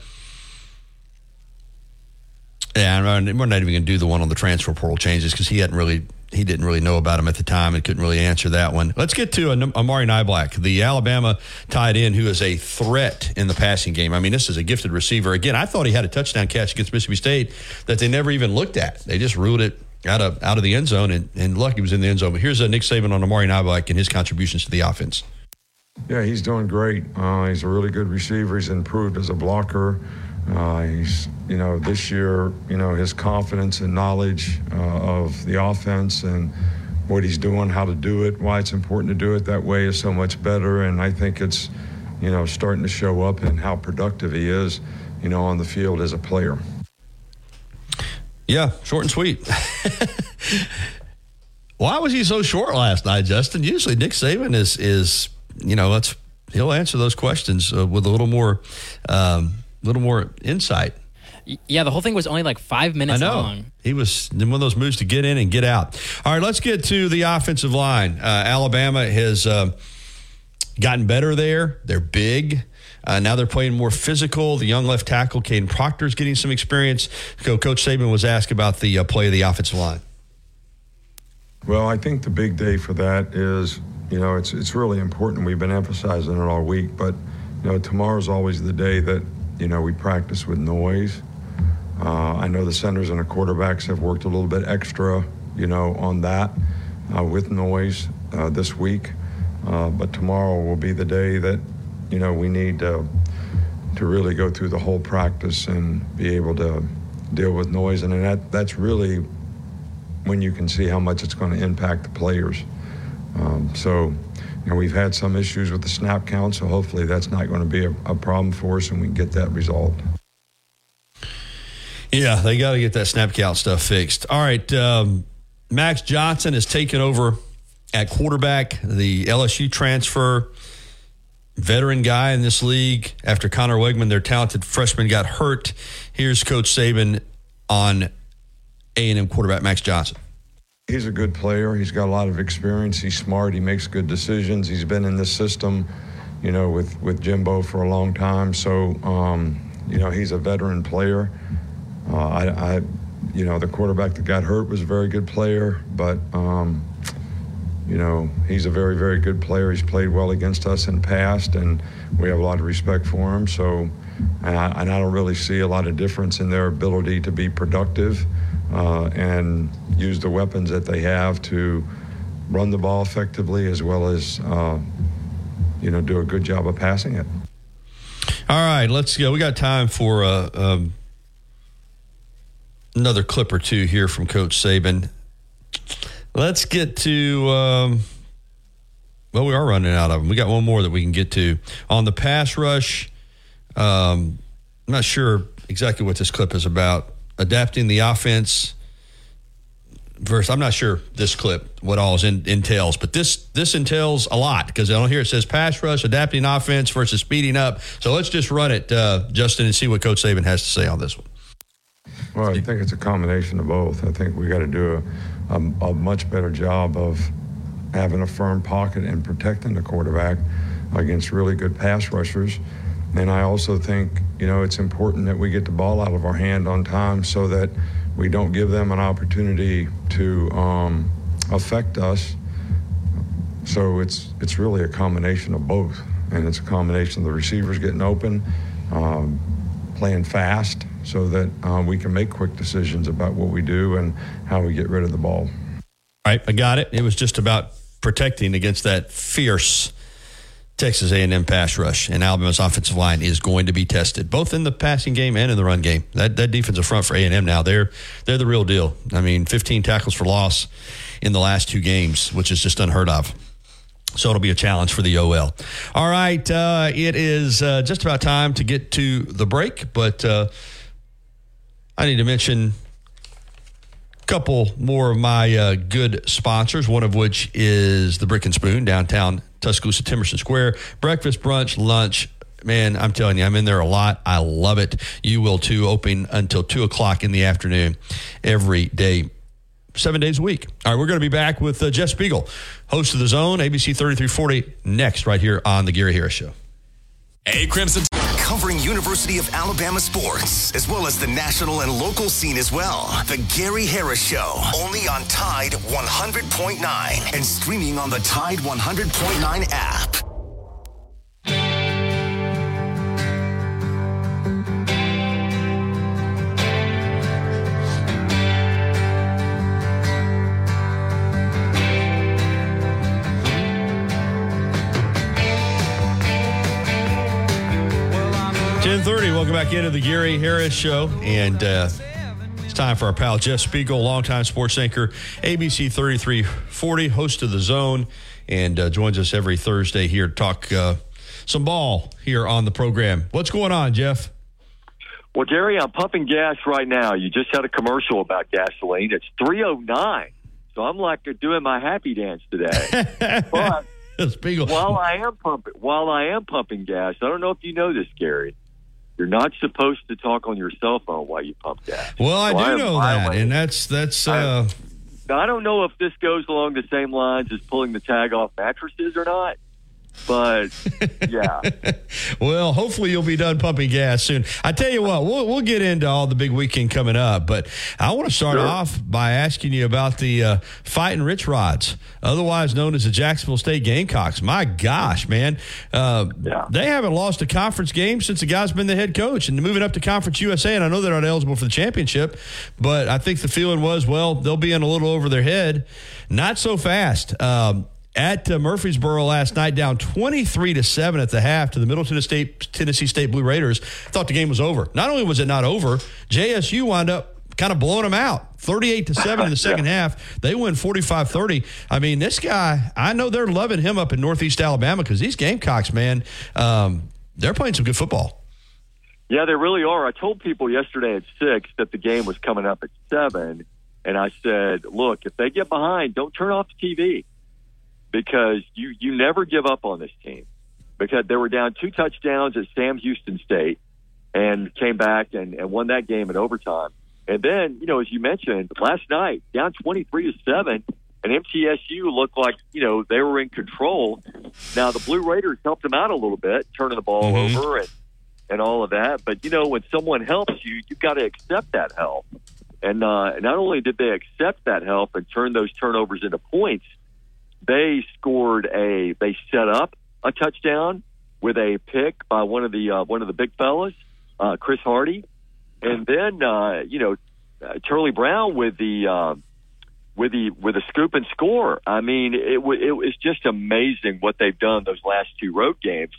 yeah, and we're not even going to do the one on the transfer portal changes because he hadn't really he didn't really know about him at the time and couldn't really answer that one. Let's get to Amari Niblack, the Alabama tight end who is a threat in the passing game. I mean, this is a gifted receiver. Again, I thought he had a touchdown catch against Mississippi State that they never even looked at. They just ruled it out of out of the end zone, and, and lucky was in the end zone. But here's a Nick Saban on Amari Niblack and his contributions to the offense. Yeah, he's doing great. Uh, he's a really good receiver. He's improved as a blocker. Uh, he's, you know, this year, you know, his confidence and knowledge uh, of the offense and what he's doing, how to do it, why it's important to do it that way is so much better. And I think it's, you know, starting to show up in how productive he is, you know, on the field as a player. Yeah, short and sweet. *laughs* Why was he so short last night, Justin? Usually Nick Saban is is you know let's he'll answer those questions uh, with a little more um, little more insight. Yeah, the whole thing was only like five minutes I know. long. He was in one of those moves to get in and get out. All right, let's get to the offensive line. Uh, Alabama has uh, gotten better there. They're big. Uh, now they're playing more physical. The young left tackle, Kadyn Proctor, is getting some experience. Co- Coach Saban was asked about the uh, play of the offensive line. Well, I think the big day for that is, you know, it's it's really important. We've been emphasizing it all week, but you know, tomorrow's always the day that, you know, we practice with noise. Uh, I know the centers and the quarterbacks have worked a little bit extra, you know, on that uh, with noise uh, this week. Uh, but tomorrow will be the day that, you know, we need to, to really go through the whole practice and be able to deal with noise. And that, that's really when you can see how much it's going to impact the players. Um, so, you know, we've had some issues with the snap count, so hopefully that's not going to be a, a problem for us and we can get that resolved. Yeah, they got to get that snap count stuff fixed. All right. Um, Max Johnson has taken over at quarterback, the LSU transfer, veteran guy in this league. After Conner Weigman, their talented freshman, got hurt. Here's Coach Saban on A&M quarterback Max Johnson. He's a good player. He's got a lot of experience. He's smart. He makes good decisions. He's been in this system, you know, with, with Jimbo for a long time. So, um, you know, he's a veteran player. Uh, I, I, you know, the quarterback that got hurt was a very good player, but, um, you know, he's a very, very good player. He's played well against us in the past, and we have a lot of respect for him. So, and I, and I don't really see a lot of difference in their ability to be productive uh, and use the weapons that they have to run the ball effectively as well as, uh, you know, do a good job of passing it. All right, let's go. We got time for uh, um, another clip or two here from Coach Saban. Let's get to. Um, well, we are running out of them. We got one more that we can get to on the pass rush. Um, I'm not sure exactly what this clip is about. Adapting the offense versus. I'm not sure this clip what all in, entails, but this this entails a lot because I don't hear it says pass rush, adapting offense versus speeding up. So let's just run it, uh, Justin, and see what Coach Saban has to say on this one. Well, I think it's a combination of both. I think we got to do a, a, a, much better job of having a firm pocket and protecting the quarterback against really good pass rushers. And I also think, you know, it's important that we get the ball out of our hand on time so that we don't give them an opportunity to um, affect us. So it's it's really a combination of both, and it's a combination of the receivers getting open, um, playing fast, so that uh, we can make quick decisions about what we do and how we get rid of the ball. All right, I got it. It was just about protecting against that fierce Texas A&M pass rush, and Alabama's offensive line is going to be tested both in the passing game and in the run game. That that defensive front for A&M now they're they're the real deal. I mean, 15 tackles for loss in the last two games, which is just unheard of. So it'll be a challenge for the OL. All right, uh, it is uh, just about time to get to the break, but uh, I need to mention a couple more of my uh, good sponsors. One of which is the Brick and Spoon downtown Tuscaloosa Temerson Square. Breakfast, brunch, lunch. Man, I'm telling you, I'm in there a lot. I love it. You will too. Open until two o'clock in the afternoon every day seven days a week. All right, we're going to be back with uh, Jeff Speegle, host of The Zone, ABC 3340, next right here on The Gary Harris Show. Hey, Crimson. Covering University of Alabama sports, as well as the national and local scene as well. The Gary Harris Show, only on Tide 100.9 and streaming on the Tide 100.9 app. Back into the Gary Harris Show, and uh, it's time for our pal Jeff Speegle, longtime sports anchor, ABC thirty three forty, host of the Zone, and uh, joins us every Thursday here to talk uh, some ball here on the program. What's going on, Jeff? Well, Gary, I'm pumping gas right now. You just had a commercial about gasoline. It's three oh nine, so I'm like doing my happy dance today. *laughs* but Speegle. while I am pumping, while I am pumping gas, I don't know if you know this, Gary. You're not supposed to talk on your cell phone while you pump gas. Well, I So do am know that, and that's that's. Uh, Now, I don't know if this goes along the same lines as pulling the tag off mattresses or not. But yeah, *laughs* well, hopefully you'll be done pumping gas soon. I tell you what, we'll we'll get into all the big weekend coming up, but I want to start Sure. off by asking you about the uh, fighting rich rods, otherwise known as the Jacksonville State Gamecocks. My gosh, man, uh, they haven't lost a conference game since the guy's been the head coach, and moving up to Conference USA. And I know they're not eligible for the championship, but I think the feeling was, well, they'll be in a little over their head. Not so fast. Um, at uh, Murfreesboro last night, down 23 to 7 at the half to the Middle Tennessee State, Tennessee State Blue Raiders. Thought the game was over. Not only was it not over, JSU wound up kind of blowing them out 38 to 7 in the *laughs* second half. They win 45 30. I mean, this guy, I know they're loving him up in Northeast Alabama because these Gamecocks, man, um, they're playing some good football. yeah, they really are. I told people yesterday at six that the game was coming up at seven, and I said, look, if they get behind, don't turn off the TV because you you never give up on this team because they were down two touchdowns at Sam Houston State and came back and, and won that game in overtime. And then, you know, as you mentioned, last night, down 23 to 7, and MTSU looked like, you know, they were in control. Now, the Blue Raiders helped them out a little bit, turning the ball over and, and all of that. But, you know, when someone helps you, you've got to accept that help. And uh, not only did they accept that help and turn those turnovers into points, they scored a, they set up a touchdown with a pick by one of the uh, one of the big fellas, uh, Chris Hardy, and then uh, you know uh, Charlie Brown with the uh, with the with the scoop and score. I mean, it w- it was just amazing what they've done those last two road games,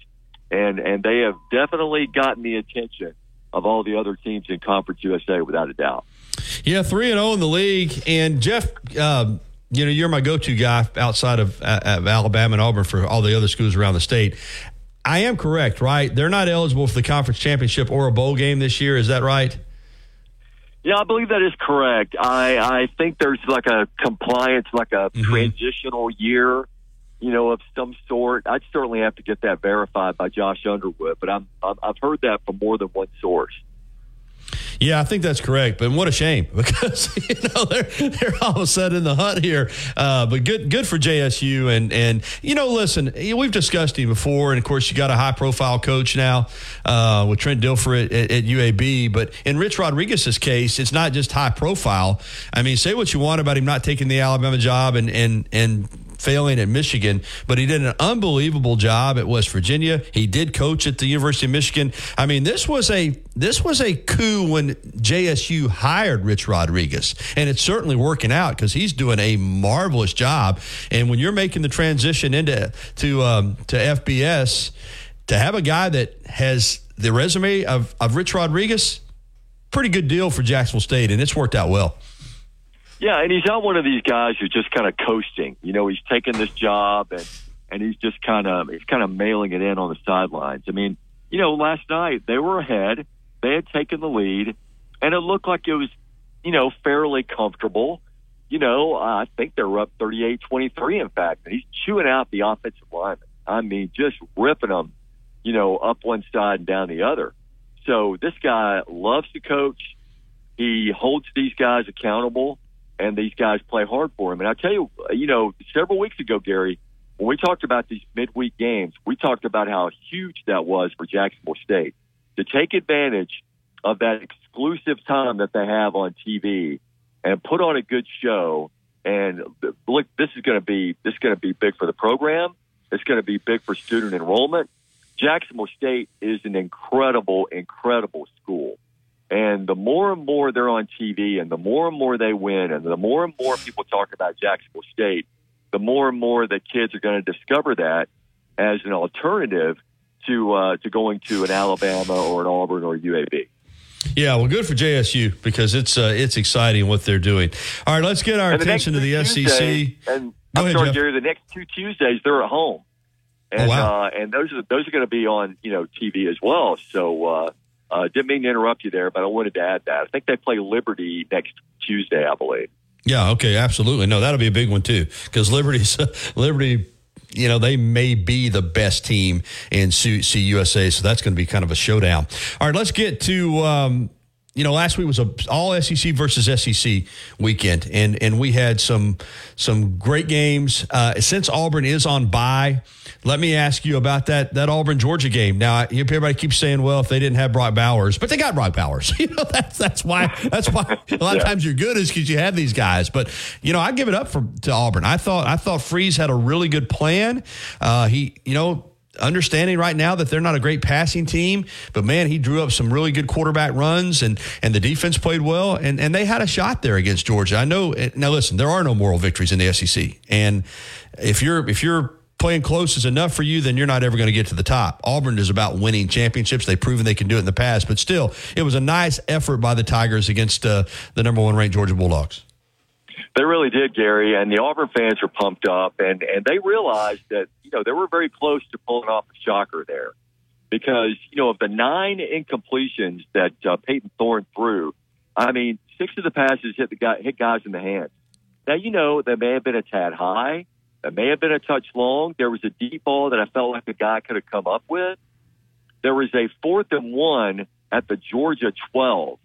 and and they have definitely gotten the attention of all the other teams in Conference USA without a doubt. Yeah, three and zero in the league. And Jeff, um, you know, you're my go-to guy outside of, uh, of Alabama and Auburn for all the other schools around the state. I am correct, right? They're not eligible for the conference championship or a bowl game this year. Is that right? Yeah, I believe that is correct. I I think there's like a compliance, like a Mm-hmm. transitional year, you know, of some sort. I'd certainly have to get that verified by Josh Underwood, but I'm, I'm I've heard that from more than one source. Yeah, I think that's correct. But what a shame *laughs* because you know they're they're all of a sudden in the hunt here. Uh, but good good for JSU and and you know listen we've discussed him before and of course you got a high profile coach now uh, with Trent Dilfer at, at, at UAB. But in Rich Rodriguez's case, it's not just high profile. I mean, say what you want about him not taking the Alabama job and and and failing at Michigan, but he did an unbelievable job at West Virginia. He did coach at the University of Michigan. I mean, this was a this was a coup when JSU hired Rich Rodriguez, and it's certainly working out because he's doing a marvelous job. And when you're making the transition into to um, to FBS, to have a guy that has the resume of of Rich Rodriguez, pretty good deal for Jacksonville State, and it's worked out well. Yeah, and he's not one of these guys who's just kind of coasting. You know, he's taking this job and and he's just kind of he's kind of mailing it in on the sidelines. I mean, you know, last night they were ahead, they had taken the lead, and it looked like it was, you know, fairly comfortable. You know, I think they were up 38-23, in fact. And he's chewing out the offensive lineman. I mean, just ripping them, you know, up one side and down the other. So this guy loves to coach. He holds these guys accountable and these guys play hard for him. And I tell you, you know, several weeks ago, Gary, when we talked about these midweek games, we talked about how huge that was for Jacksonville State to take advantage of that exclusive time that they have on TV and put on a good show. And look, this is going to be this is going to be big for the program. It's going to be big for student enrollment. Jacksonville State is an incredible, incredible school. And the more and more they're on TV and the more and more they win and the more and more people talk about Jacksonville State, the more and more that kids are going to discover that as an alternative to uh, to going to an Alabama or an Auburn or UAB. Yeah, well, good for JSU because it's uh, it's exciting what they're doing. All right, let's get our attention to the SEC. Tuesdays- And Go I'm ahead, sorry. The next two Tuesdays they're at home, and Oh, wow. uh, and those are those are going to be on you know TV as well. So uh, didn't mean to interrupt you there, but I wanted to add that. I think they play Liberty next Tuesday, I believe. Yeah, okay, absolutely. No, that'll be a big one too because Liberty's *laughs* Liberty. You know they may be the best team in CUSA, so that's going to be kind of a showdown. All right, let's get to um, you know, last week was a all SEC versus SEC weekend, and and we had some some great games. Uh, since Auburn is on bye, let me ask you about that that Auburn Georgia game. Now, everybody keeps saying, well, if they didn't have Brock Bowers, but they got Brock Bowers. *laughs* You know, that's that's why that's why a lot of times you're good is because you have these guys. But you know, I give it up for to Auburn. I thought I thought Freeze had a really good plan. Uh, he, you know understanding right now that they're not a great passing team, but man, he drew up some really good quarterback runs and and the defense played well and and they had a shot there against Georgia. I know now listen, there are no moral victories in the SEC. And if you're if you're playing close is enough for you, then you're not ever going to get to the top. Auburn is about winning championships. They've proven they can do it in the past, but still, it was a nice effort by the Tigers against uh, the number one ranked Georgia Bulldogs. They really did, Gary, and the Auburn fans are pumped up, and and they realized that you know they were very close to pulling off a shocker there, because you know of the nine incompletions that uh, Payton Thorne threw, I mean six of the passes hit the guy hit guys in the hands. Now you know they may have been a tad high, that may have been a touch long. There was a deep ball that I felt like the guy could have come up with. There was a fourth and one at the Georgia twelve,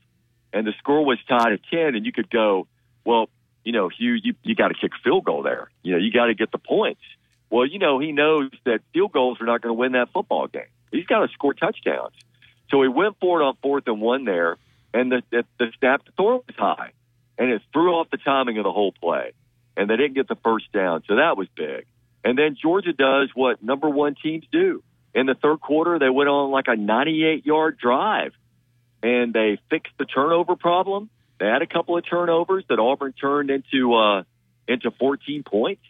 and the score was tied at ten, and you could go, well you know, Hugh, you, you got to kick field goal there. You know, you got to get the points. Well, you know, he knows that field goals are not going to win that football game. He's got to score touchdowns. So he went for it on fourth and one there, and the, the, the snap to throw was high, and it threw off the timing of the whole play, and they didn't get the first down. So that was big. And then Georgia does what number one teams do. In the third quarter, they went on like a 98 yard drive, and they fixed the turnover problem they had a couple of turnovers that Auburn turned into uh, into 14 points.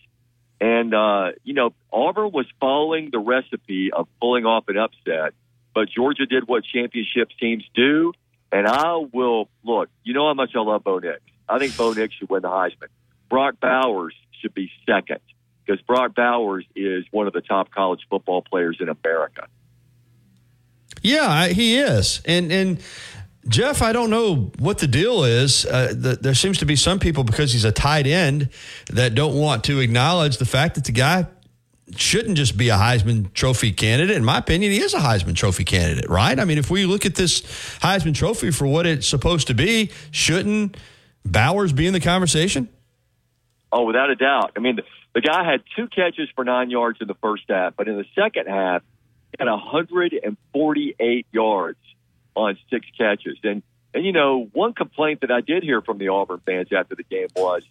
And, uh, you know, Auburn was following the recipe of pulling off an upset, but Georgia did what championship teams do. And I will look, you know how much I love Bo Nix. I think Bo Nix should win the Heisman. Brock Bowers should be second because Brock Bowers is one of the top college football players in America. Yeah, he is. And, and, Jeff, I don't know what the deal is. Uh, the, there seems to be some people, because he's a tight end, that don't want to acknowledge the fact that the guy shouldn't just be a Heisman Trophy candidate. In my opinion, he is a Heisman Trophy candidate, right? I mean, if we look at this Heisman Trophy for what it's supposed to be, shouldn't Bowers be in the conversation? Oh, without a doubt. I mean, the, the guy had two catches for nine yards in the first half, but in the second half, he had 148 yards on six catches. And and you know, one complaint that I did hear from the Auburn fans after the game was,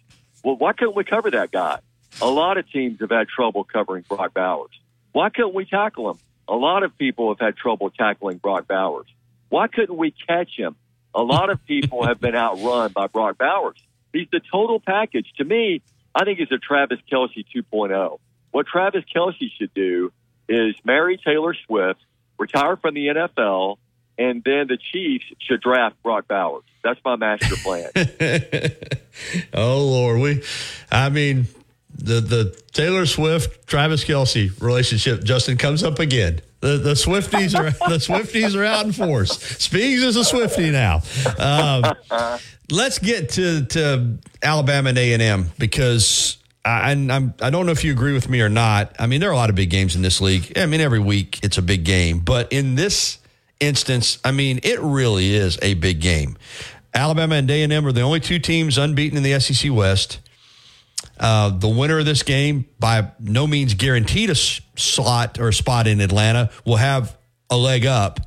well, why couldn't we cover that guy? A lot of teams have had trouble covering Brock Bowers. Why couldn't we tackle him? A lot of people have had trouble tackling Brock Bowers. Why couldn't we catch him? A lot of people have been outrun by Brock Bowers. He's the total package. To me, I think he's a Travis Kelce 2.0. What Travis Kelce should do is marry Taylor Swift, retire from the NFL, and then the Chiefs should draft Brock Bowers. That's my master plan. *laughs* oh Lord, we, I mean, the the Taylor Swift Travis Kelce relationship, Justin comes up again. The, the Swifties are the Swifties are out in force. Speaks is a Swifty now. Um, let's get to to Alabama and A and M because I, I'm, I don't know if you agree with me or not. I mean, there are a lot of big games in this league. I mean, every week it's a big game, but in this instance, I mean, it really is a big game. Alabama and A&M are the only two teams unbeaten in the SEC West. Uh, the winner of this game, by no means guaranteed a slot or a spot in Atlanta, will have a leg up.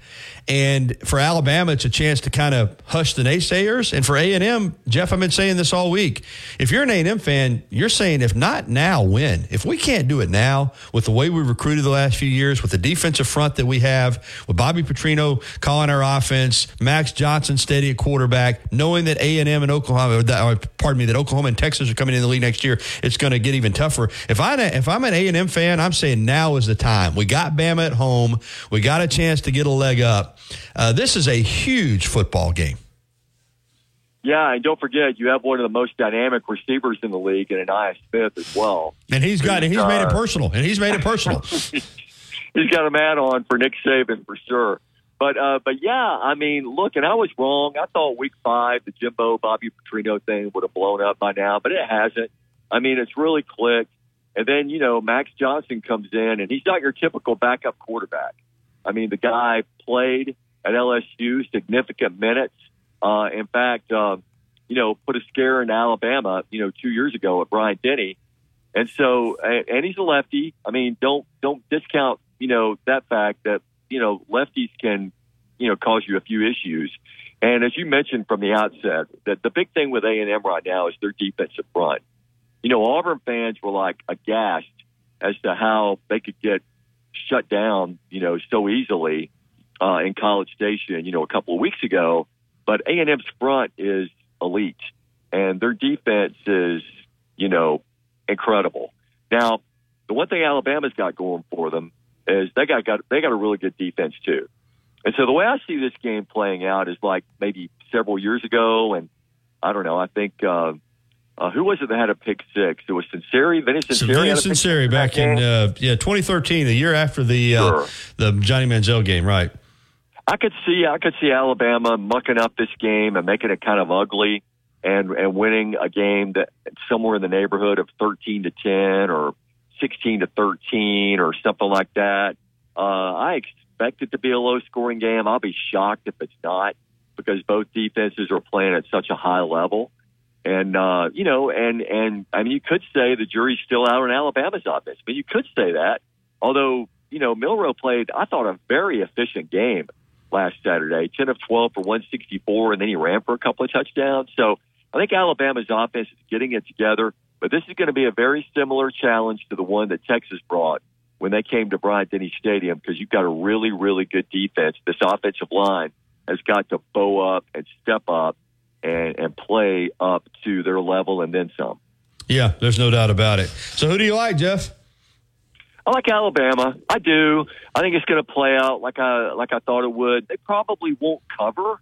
And for Alabama, it's a chance to kind of hush the naysayers. And for A&M, Jeff, I've been saying this all week. If you're an A&M fan, you're saying, if not now, when? If we can't do it now with the way we recruited the last few years, with the defensive front that we have, with Bobby Petrino calling our offense, Max Johnson steady at quarterback, knowing that A&M and Oklahoma, or pardon me, that Oklahoma and Texas are coming in the league next year, it's going to get even tougher. If, I, if I'm an A&M fan, I'm saying now is the time. We got Bama at home. We got a chance to get a leg up. Uh, this is a huge football game. Yeah, and don't forget you have one of the most dynamic receivers in the league, and Ainias Smith as well. And he's got he's uh, made it personal, and he's made it personal. *laughs* he's got a man on for Nick Saban for sure. But uh, but yeah, I mean, look, and I was wrong. I thought Week Five, the Jimbo Bobby Petrino thing would have blown up by now, but it hasn't. I mean, it's really clicked. And then you know, Max Johnson comes in, and he's not your typical backup quarterback. I mean, the guy played at LSU significant minutes. Uh, in fact, uh, you know, put a scare in Alabama, you know, two years ago at Bryant Denny. And so, and he's a lefty. I mean, don't don't discount, you know, that fact that you know lefties can, you know, cause you a few issues. And as you mentioned from the outset, that the big thing with A and M right now is their defensive front. You know, Auburn fans were like aghast as to how they could get shut down, you know, so easily uh, in College Station, you know, a couple of weeks ago. But A and M's front is elite, and their defense is, you know, incredible. Now, the one thing Alabama's got going for them is they got, got they got a really good defense too. And so the way I see this game playing out is like maybe several years ago, and I don't know. I think uh, uh, who was it that had a pick six? It was Sunseri, Vinny So Sunseri. Vinny Sunseri back in uh, yeah 2013, the year after the uh, Sure. the Johnny Manziel game, right? I could see I could see Alabama mucking up this game and making it kind of ugly and and winning a game that somewhere in the neighborhood of 13 to 10 or 16 to 13 or something like that. Uh, I expect it to be a low scoring game. I'll be shocked if it's not because both defenses are playing at such a high level. And uh, you know, and and I mean, you could say the jury's still out on Alabama's offense. Mean, you could say that. Although you know, Milroe played, I thought, a very efficient game last Saturday, 10 of 12 for 164, and then he ran for a couple of touchdowns. So I think Alabama's offense is getting it together, but this is going to be a very similar challenge to the one that Texas brought when they came to Bryant Denny Stadium because you've got a really, really good defense. This offensive line has got to bow up and step up and, and play up to their level and then some. Yeah, there's no doubt about it. So who do you like, Jeff? I like Alabama. I do. I think it's going to play out like I like I thought it would. They probably won't cover.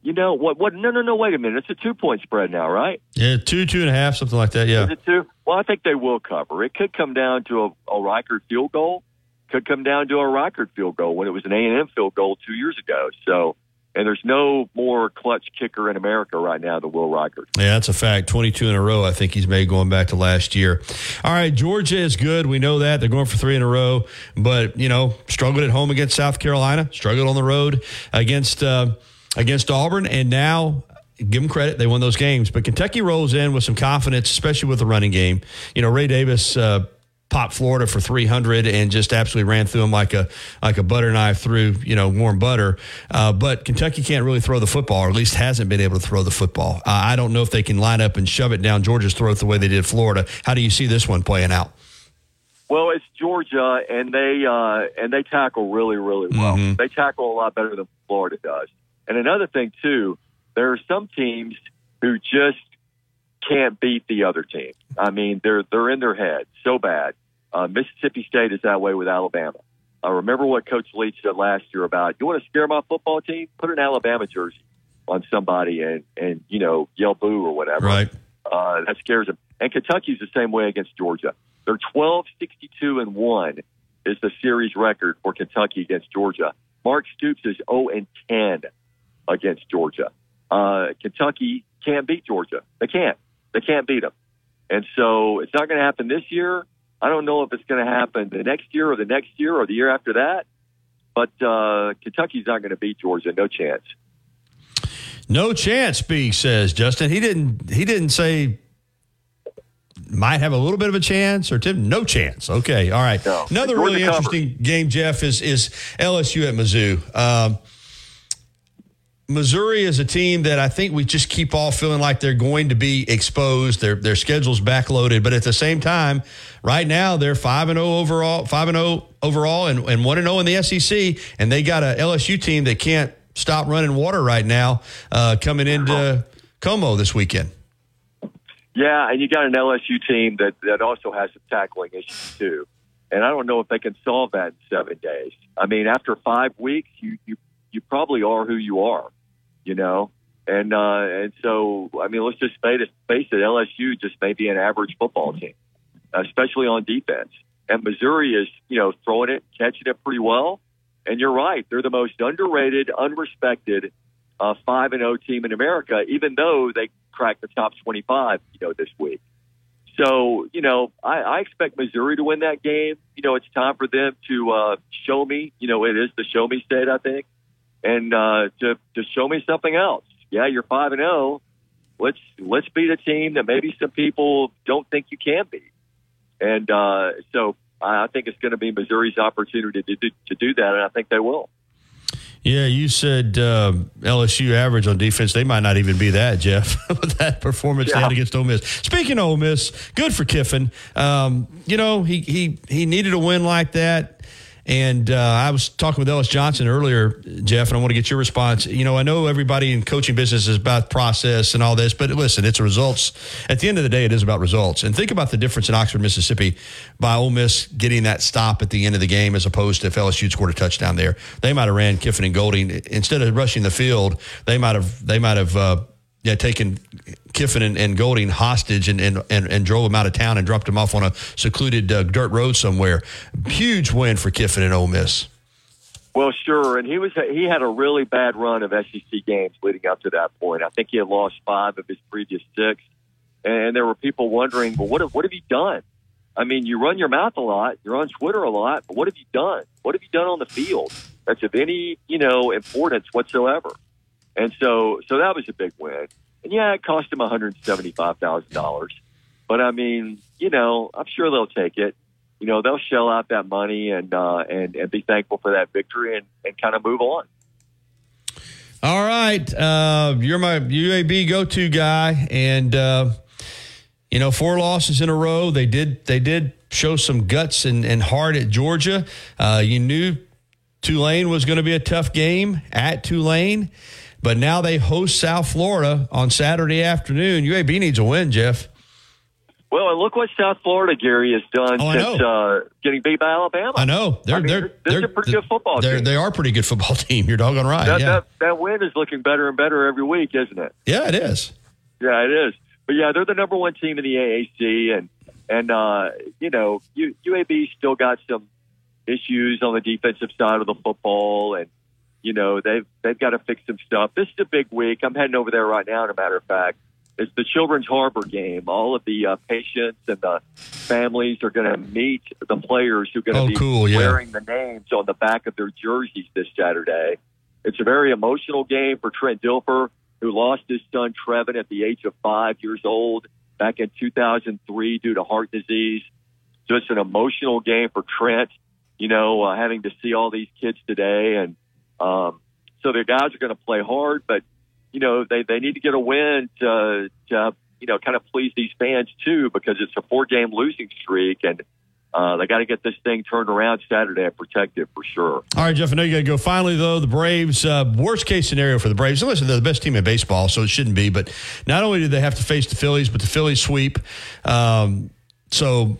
You know what? What? No, no, no. Wait a minute. It's a two point spread now, right? Yeah, two, two and a half, something like that. Yeah. Is it two? Well, I think they will cover. It could come down to a, a Reichard field goal. Could come down to a Reichard field goal when it was an A and M field goal two years ago. So, and there's no more clutch kicker in America right now than Will Reichard. Yeah, that's a fact. 22 in a row, I think he's made going back to last year. All right, Georgia is good. We know that. They're going for three in a row, but, you know, struggled at home against South Carolina, struggled on the road against, uh, against Auburn, and now. Give them credit; they won those games. But Kentucky rolls in with some confidence, especially with the running game. You know, Ray Davis uh, popped Florida for 300 and just absolutely ran through them like a like a butter knife through you know warm butter. Uh, but Kentucky can't really throw the football, or at least hasn't been able to throw the football. Uh, I don't know if they can line up and shove it down Georgia's throat the way they did Florida. How do you see this one playing out? Well, it's Georgia, and they uh, and they tackle really, really well. Mhm. They tackle a lot better than Florida does. And another thing too, there are some teams who just can't beat the other team. I mean, they're they're in their head so bad. Uh, Mississippi State is that way with Alabama. I remember what Coach Leach said last year about you want to scare my football team, put an Alabama jersey on somebody and and you know yell boo or whatever. Right. Uh, that scares them. And Kentucky's the same way against Georgia. They're 12, 62, and 1 is the series record for Kentucky against Georgia. Mark Stoops is 0 and 10 against Georgia. Uh, Kentucky can't beat Georgia. They can't. They can't beat them. And so it's not going to happen this year. I don't know if it's going to happen the next year or the next year or the year after that. But uh, Kentucky's not going to beat Georgia. No chance. No chance, B says Justin. He didn't. He didn't say might have a little bit of a chance or Tim. No chance. Okay, all right. Another Georgia really interesting game, Jeff, is is LSU at Mizzou. Um, Missouri is a team that I think we just keep all feeling like they're going to be exposed. Their their schedule's backloaded, but at the same time, right now they're five and zero overall, five and zero overall, and and one and zero in the SEC, and they got a LSU team that can't stop running water right now, uh, coming into Como this weekend. Yeah, and you got an LSU team that that also has some tackling issues too. And I don't know if they can solve that in seven days. I mean, after five weeks, you you you probably are who you are, you know. And uh, and so, I mean, let's just face it, face it. LSU just may be an average football team, especially on defense. And Missouri is, you know, throwing it, catching it pretty well. And you're right; they're the most underrated, unrespected uh, five and zero team in America, even though they cracked the top twenty five, you know, this week. So, you know, I, I expect Missouri to win that game. You know, it's time for them to uh, show me. You know, it is the show me state, I think, and uh, to to show me something else. Yeah, you're five and zero. Let's let's beat a team that maybe some people don't think you can beat. And uh, so I think it's going to be Missouri's opportunity to do, to do that, and I think they will. Yeah, you said uh, LSU average on defense. They might not even be that, Jeff, *laughs* with that performance yeah. they had against Ole Miss. Speaking of Ole Miss, good for Kiffin. Um, you know, he he he needed a win like that. And uh, I was talking with Ellis Johnson earlier, Jeff, and I want to get your response. You know, I know everybody in coaching business is about process and all this, but listen, it's results. At the end of the day, it is about results. And think about the difference in Oxford, Mississippi, by Ole Miss getting that stop at the end of the game, as opposed to if LSU scored a touchdown there. They might have ran Kiffin and Golding instead of rushing the field. They might have they might have uh, yeah, taken Kiffin and, and Golding hostage and, and, and, and, drove them out of town and dropped them off on a secluded uh, dirt road somewhere. Huge win for Kiffin and Ole Miss. Well, sure, and he was he had a really bad run of SEC games leading up to that point. I think he had lost five of his previous six, and there were people wondering, well, what have, what have you done? I mean, you run your mouth a lot, you're on Twitter a lot, but what have you done? What have you done on the field that's of any you know importance whatsoever? And so, so that was a big win. And yeah, it cost him one hundred seventy-five thousand dollars, but I mean, you know, I'm sure they'll take it. You know, they'll shell out that money and uh, and and be thankful for that victory and and kind of move on. All right, uh, you're my UAB go-to guy, and uh, you know, four losses in a row. They did they did show some guts and, and heart at Georgia. Uh, you knew Tulane was going to be a tough game at Tulane. But now they host South Florida on Saturday afternoon. UAB needs a win, Jeff. Well, and look what South Florida, Gary, has done oh, since uh, getting beat by Alabama. I know they're I mean, they're they're, a pretty good football they're, team. They are a pretty good football *laughs* team. You're doggone right. That, yeah. that, that win is looking better and better every week, isn't it? Yeah, it is. Yeah, it is. But yeah, they're the number one team in the AAC, and and uh, you know, UAB still got some issues on the defensive side of the football, and you know, they've they've got to fix some stuff. This is a big week. I'm heading over there right now. As a matter of fact, it's the Children's Harbor game. All of the uh, patients and the families are going to meet the players who are going to oh, be cool, yeah. wearing the names on the back of their jerseys this Saturday. It's a very emotional game for Trent Dilfer, who lost his son Trevin at the age of five years old back in 2003 due to heart disease. So it's an emotional game for Trent. You know, uh, having to see all these kids today and um, so their guys are going to play hard, but you know they they need to get a win to, to you know kind of please these fans too because it's a four game losing streak and. Uh, they got to get this thing turned around Saturday and protect it for sure. All right, Jeff, I know you got to go. Finally, though, the Braves, uh, worst case scenario for the Braves. Listen, they're the best team in baseball, so it shouldn't be. But not only do they have to face the Phillies, but the Phillies sweep. Um, so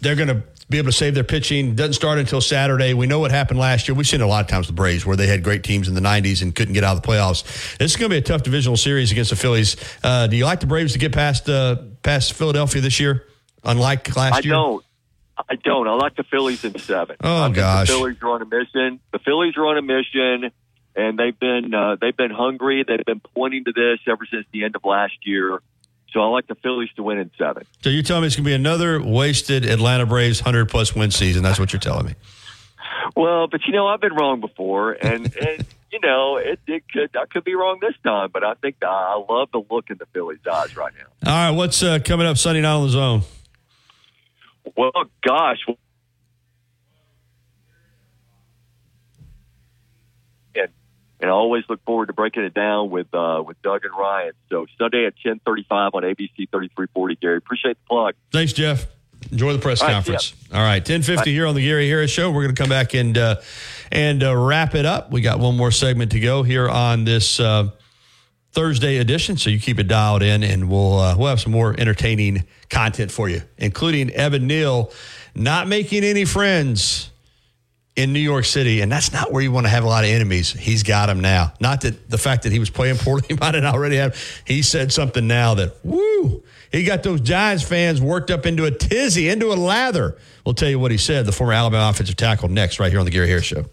they're going to be able to save their pitching. Doesn't start until Saturday. We know what happened last year. We've seen a lot of times with the Braves where they had great teams in the 90s and couldn't get out of the playoffs. This is going to be a tough divisional series against the Phillies. Uh, do you like the Braves to get past uh, past Philadelphia this year, unlike last I year? I don't. I don't. I like the Phillies in seven. Oh gosh, the Phillies are on a mission. The Phillies are on a mission, and they've been uh, they've been hungry. They've been pointing to this ever since the end of last year. So I like the Phillies to win in seven. So you're telling me it's going to be another wasted Atlanta Braves 100 plus win season. That's what you're telling me. Well, but you know, I've been wrong before, and, *laughs* and you know, it, it could I could be wrong this time, but I think I love the look in the Phillies' eyes right now. All right, what's uh, coming up Sunday night on the zone? Well, gosh, and I always look forward to breaking it down with uh, with Doug and Ryan. So Sunday at ten thirty five on ABC thirty three forty. Gary, appreciate the plug. Thanks, Jeff. Enjoy the press All right, conference. All right, ten fifty here on the Gary Harris Show. We're going to come back and uh, and uh, wrap it up. We got one more segment to go here on this uh, Thursday edition, so you keep it dialed in, and we'll uh, we'll have some more entertaining content for you, including Evan Neal not making any friends in New York City, and that's not where you want to have a lot of enemies. He's got them now. Not that the fact that he was playing *laughs* poorly, he might have already have. He said something now that woo, he got those Giants fans worked up into a tizzy, into a lather. We'll tell you what he said. The former Alabama offensive tackle next, right here on the Gary Harris Show.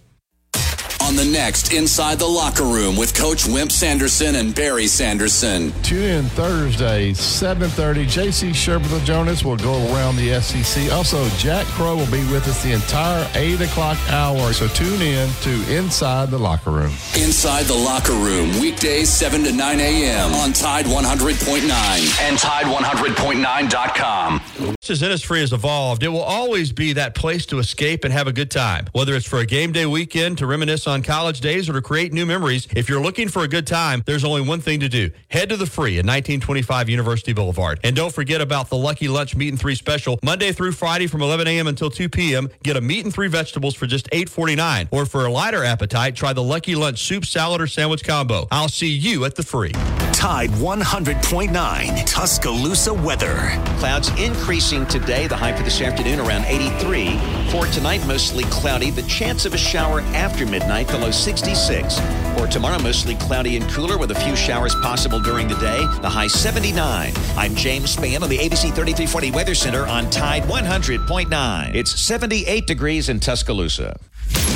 On the next Inside the Locker Room with Coach Wimp Sanderson and Barry Sanderson. Tune in Thursday, 7.30. J.C. Sherman Jonas will go around the SEC. Also, Jack Crowe will be with us the entire 8 o'clock hour. So tune in to Inside the Locker Room. Inside the Locker Room, weekdays 7 to 9 a.m. on Tide 100.9 and Tide100.9.com. Since Innisfree has evolved, it will always be that place to escape and have a good time. Whether it's for a game day weekend, to reminisce on college days, or to create new memories, if you're looking for a good time, there's only one thing to do. Head to the free at 1925 University Boulevard. And don't forget about the Lucky Lunch Meat and Three special. Monday through Friday from 11 a.m. until 2 p.m., get a meat and three vegetables for just $8.49. Or for a lighter appetite, try the Lucky Lunch soup, salad, or sandwich combo. I'll see you at the free. Tide 100.9 Tuscaloosa weather. Clouds increasing today. The high for this afternoon around 83. For tonight, mostly cloudy. The chance of a shower after midnight, the low 66. For tomorrow, mostly cloudy and cooler with a few showers possible during the day. The high 79. I'm James Spann on the ABC 3340 Weather Center on Tide 100.9. It's 78 degrees in Tuscaloosa.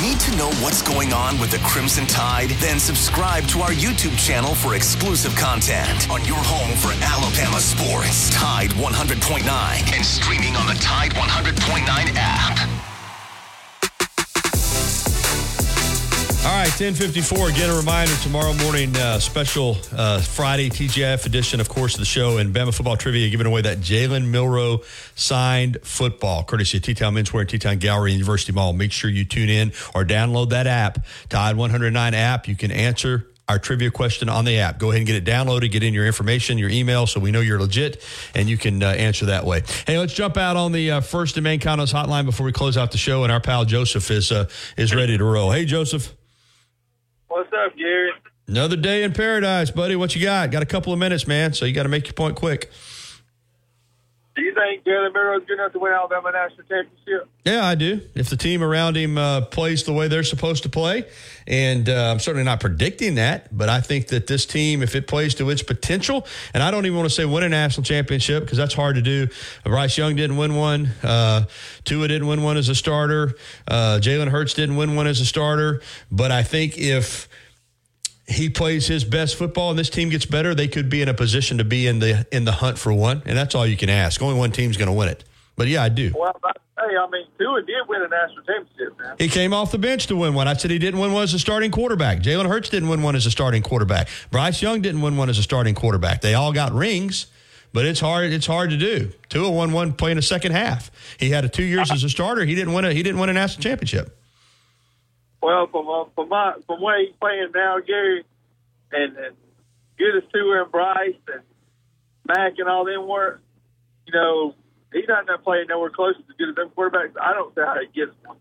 Need to know what's going on with the Crimson Tide? Then subscribe to our YouTube channel for exclusive content on your home for Alabama sports. Tide 100.9 and streaming on the Tide 100.9 app. All right, 1054. Again, a reminder tomorrow morning, uh, special uh, Friday TGIF edition, of course, of the show and Bama football trivia, giving away that Jalen Milroe signed football, courtesy of T-Town Menswear and T-Town Gallery and University Mall. Make sure you tune in or download that app, Tide 109 app. You can answer our trivia question on the app. Go ahead and get it downloaded, get in your information, your email, so we know you're legit, and you can uh, answer that way. Hey, let's jump out on the uh, first and main condos hotline before we close out the show, and our pal Joseph is uh, is ready to roll. Hey, Joseph. What's up, Gary? Another day in paradise, buddy. What you got? Got a couple of minutes, man. So you got to make your point quick. Do you think Jalen Milroe is good enough to win Alabama national championship? Yeah, I do. If the team around him uh, plays the way they're supposed to play, and uh, I'm certainly not predicting that, but I think that this team, if it plays to its potential, and I don't even want to say win a national championship because that's hard to do. Bryce Young didn't win one. Uh, Tua didn't win one as a starter. Uh, Jalen Hurts didn't win one as a starter. But I think if he plays his best football and this team gets better, they could be in a position to be in the in the hunt for one. And that's all you can ask. Only one team's going to win it. But yeah, I do. Well, hey, I mean, Tua did win a national championship, man. He came off the bench to win one. I said he didn't win one as a starting quarterback. Jalen Hurts didn't win one as a starting quarterback. Bryce Young didn't win one as a starting quarterback. They all got rings, but it's hard. It's hard to do. Tua won one playing a second half. He had a two years as a starter. He didn't win a. He didn't win a national championship. Well, from uh, from my from where he's playing now, Gary, and, and good as Tua and Bryce and Mac and all them were, you know, he's not going to play nowhere close to as good as them quarterbacks. I don't see how he gets one.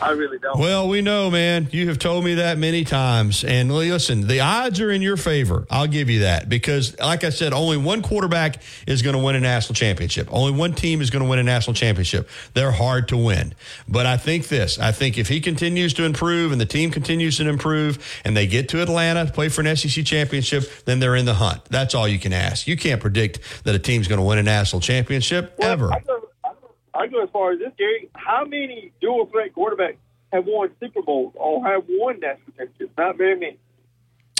I really don't. Well, we know, man. You have told me that many times. And listen, the odds are in your favor. I'll give you that because, like I said, only one quarterback is going to win a national championship. Only one team is going to win a national championship. They're hard to win. But I think this I think if he continues to improve and the team continues to improve and they get to Atlanta, play for an SEC championship, then they're in the hunt. That's all you can ask. You can't predict that a team's going to win a national championship Well, ever. I go, as far as this, Gary. How many dual threat quarterbacks have won Super Bowls or have won national championships? Not very many.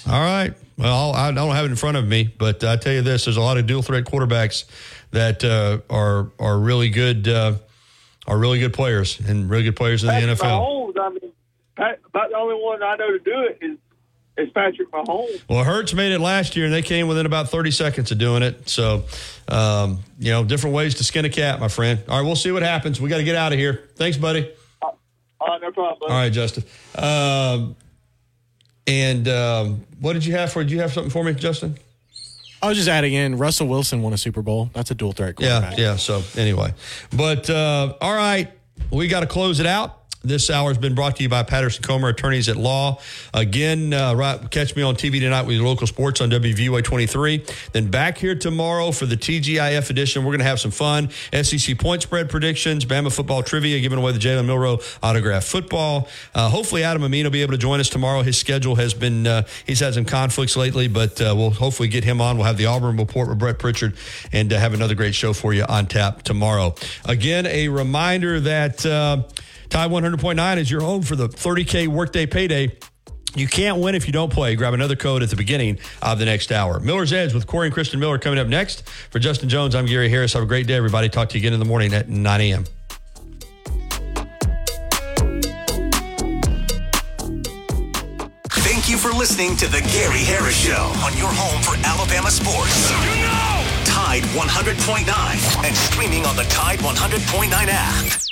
All right. Well, I don't have it in front of me, but I tell you this: there's a lot of dual threat quarterbacks that uh, are are really good, uh, are really good players and really good players in the NFL. Mahomes, I mean, Pat, about the only one I know to do it is is Patrick Mahomes. Well, Hurts made it last year, and they came within about 30 seconds of doing it. So, um, you know, different ways to skin a cat, my friend. All right, we'll see what happens. We got to get out of here. Thanks, buddy. All right, no problem. buddy. All right, Justin. Um, and um, what did you have for? Did you have something for me, Justin? I was just adding in Russell Wilson won a Super Bowl. That's a dual threat Yeah, yeah. So anyway, but uh, all right, we got to close it out. This hour has been brought to you by Patterson Comer Attorneys at Law. Again, uh, right, catch me on TV tonight with local sports on WVUA 23. Then back here tomorrow for the TGIF edition. We're going to have some fun. SEC point spread predictions, Bama football trivia, giving away the Jalen Milroe autograph football. Uh, hopefully, Adam Amin will be able to join us tomorrow. His schedule has been, uh, he's had some conflicts lately, but uh, we'll hopefully get him on. We'll have the Auburn report with Brett Pritchard and uh, have another great show for you on tap tomorrow. Again, a reminder that. Tide 100.9 is your home for the 30K workday payday. You can't win if you don't play. Grab another code at the beginning of the next hour. Miller's Edge with Corey and Kristen Miller coming up next. For Justin Jones, I'm Gary Harris. Have a great day, everybody. Talk to you again in the morning at 9 a.m. Thank you for listening to The Gary Harris Show on your home for Alabama sports. Tide 100.9 and streaming on the Tide 100.9 app.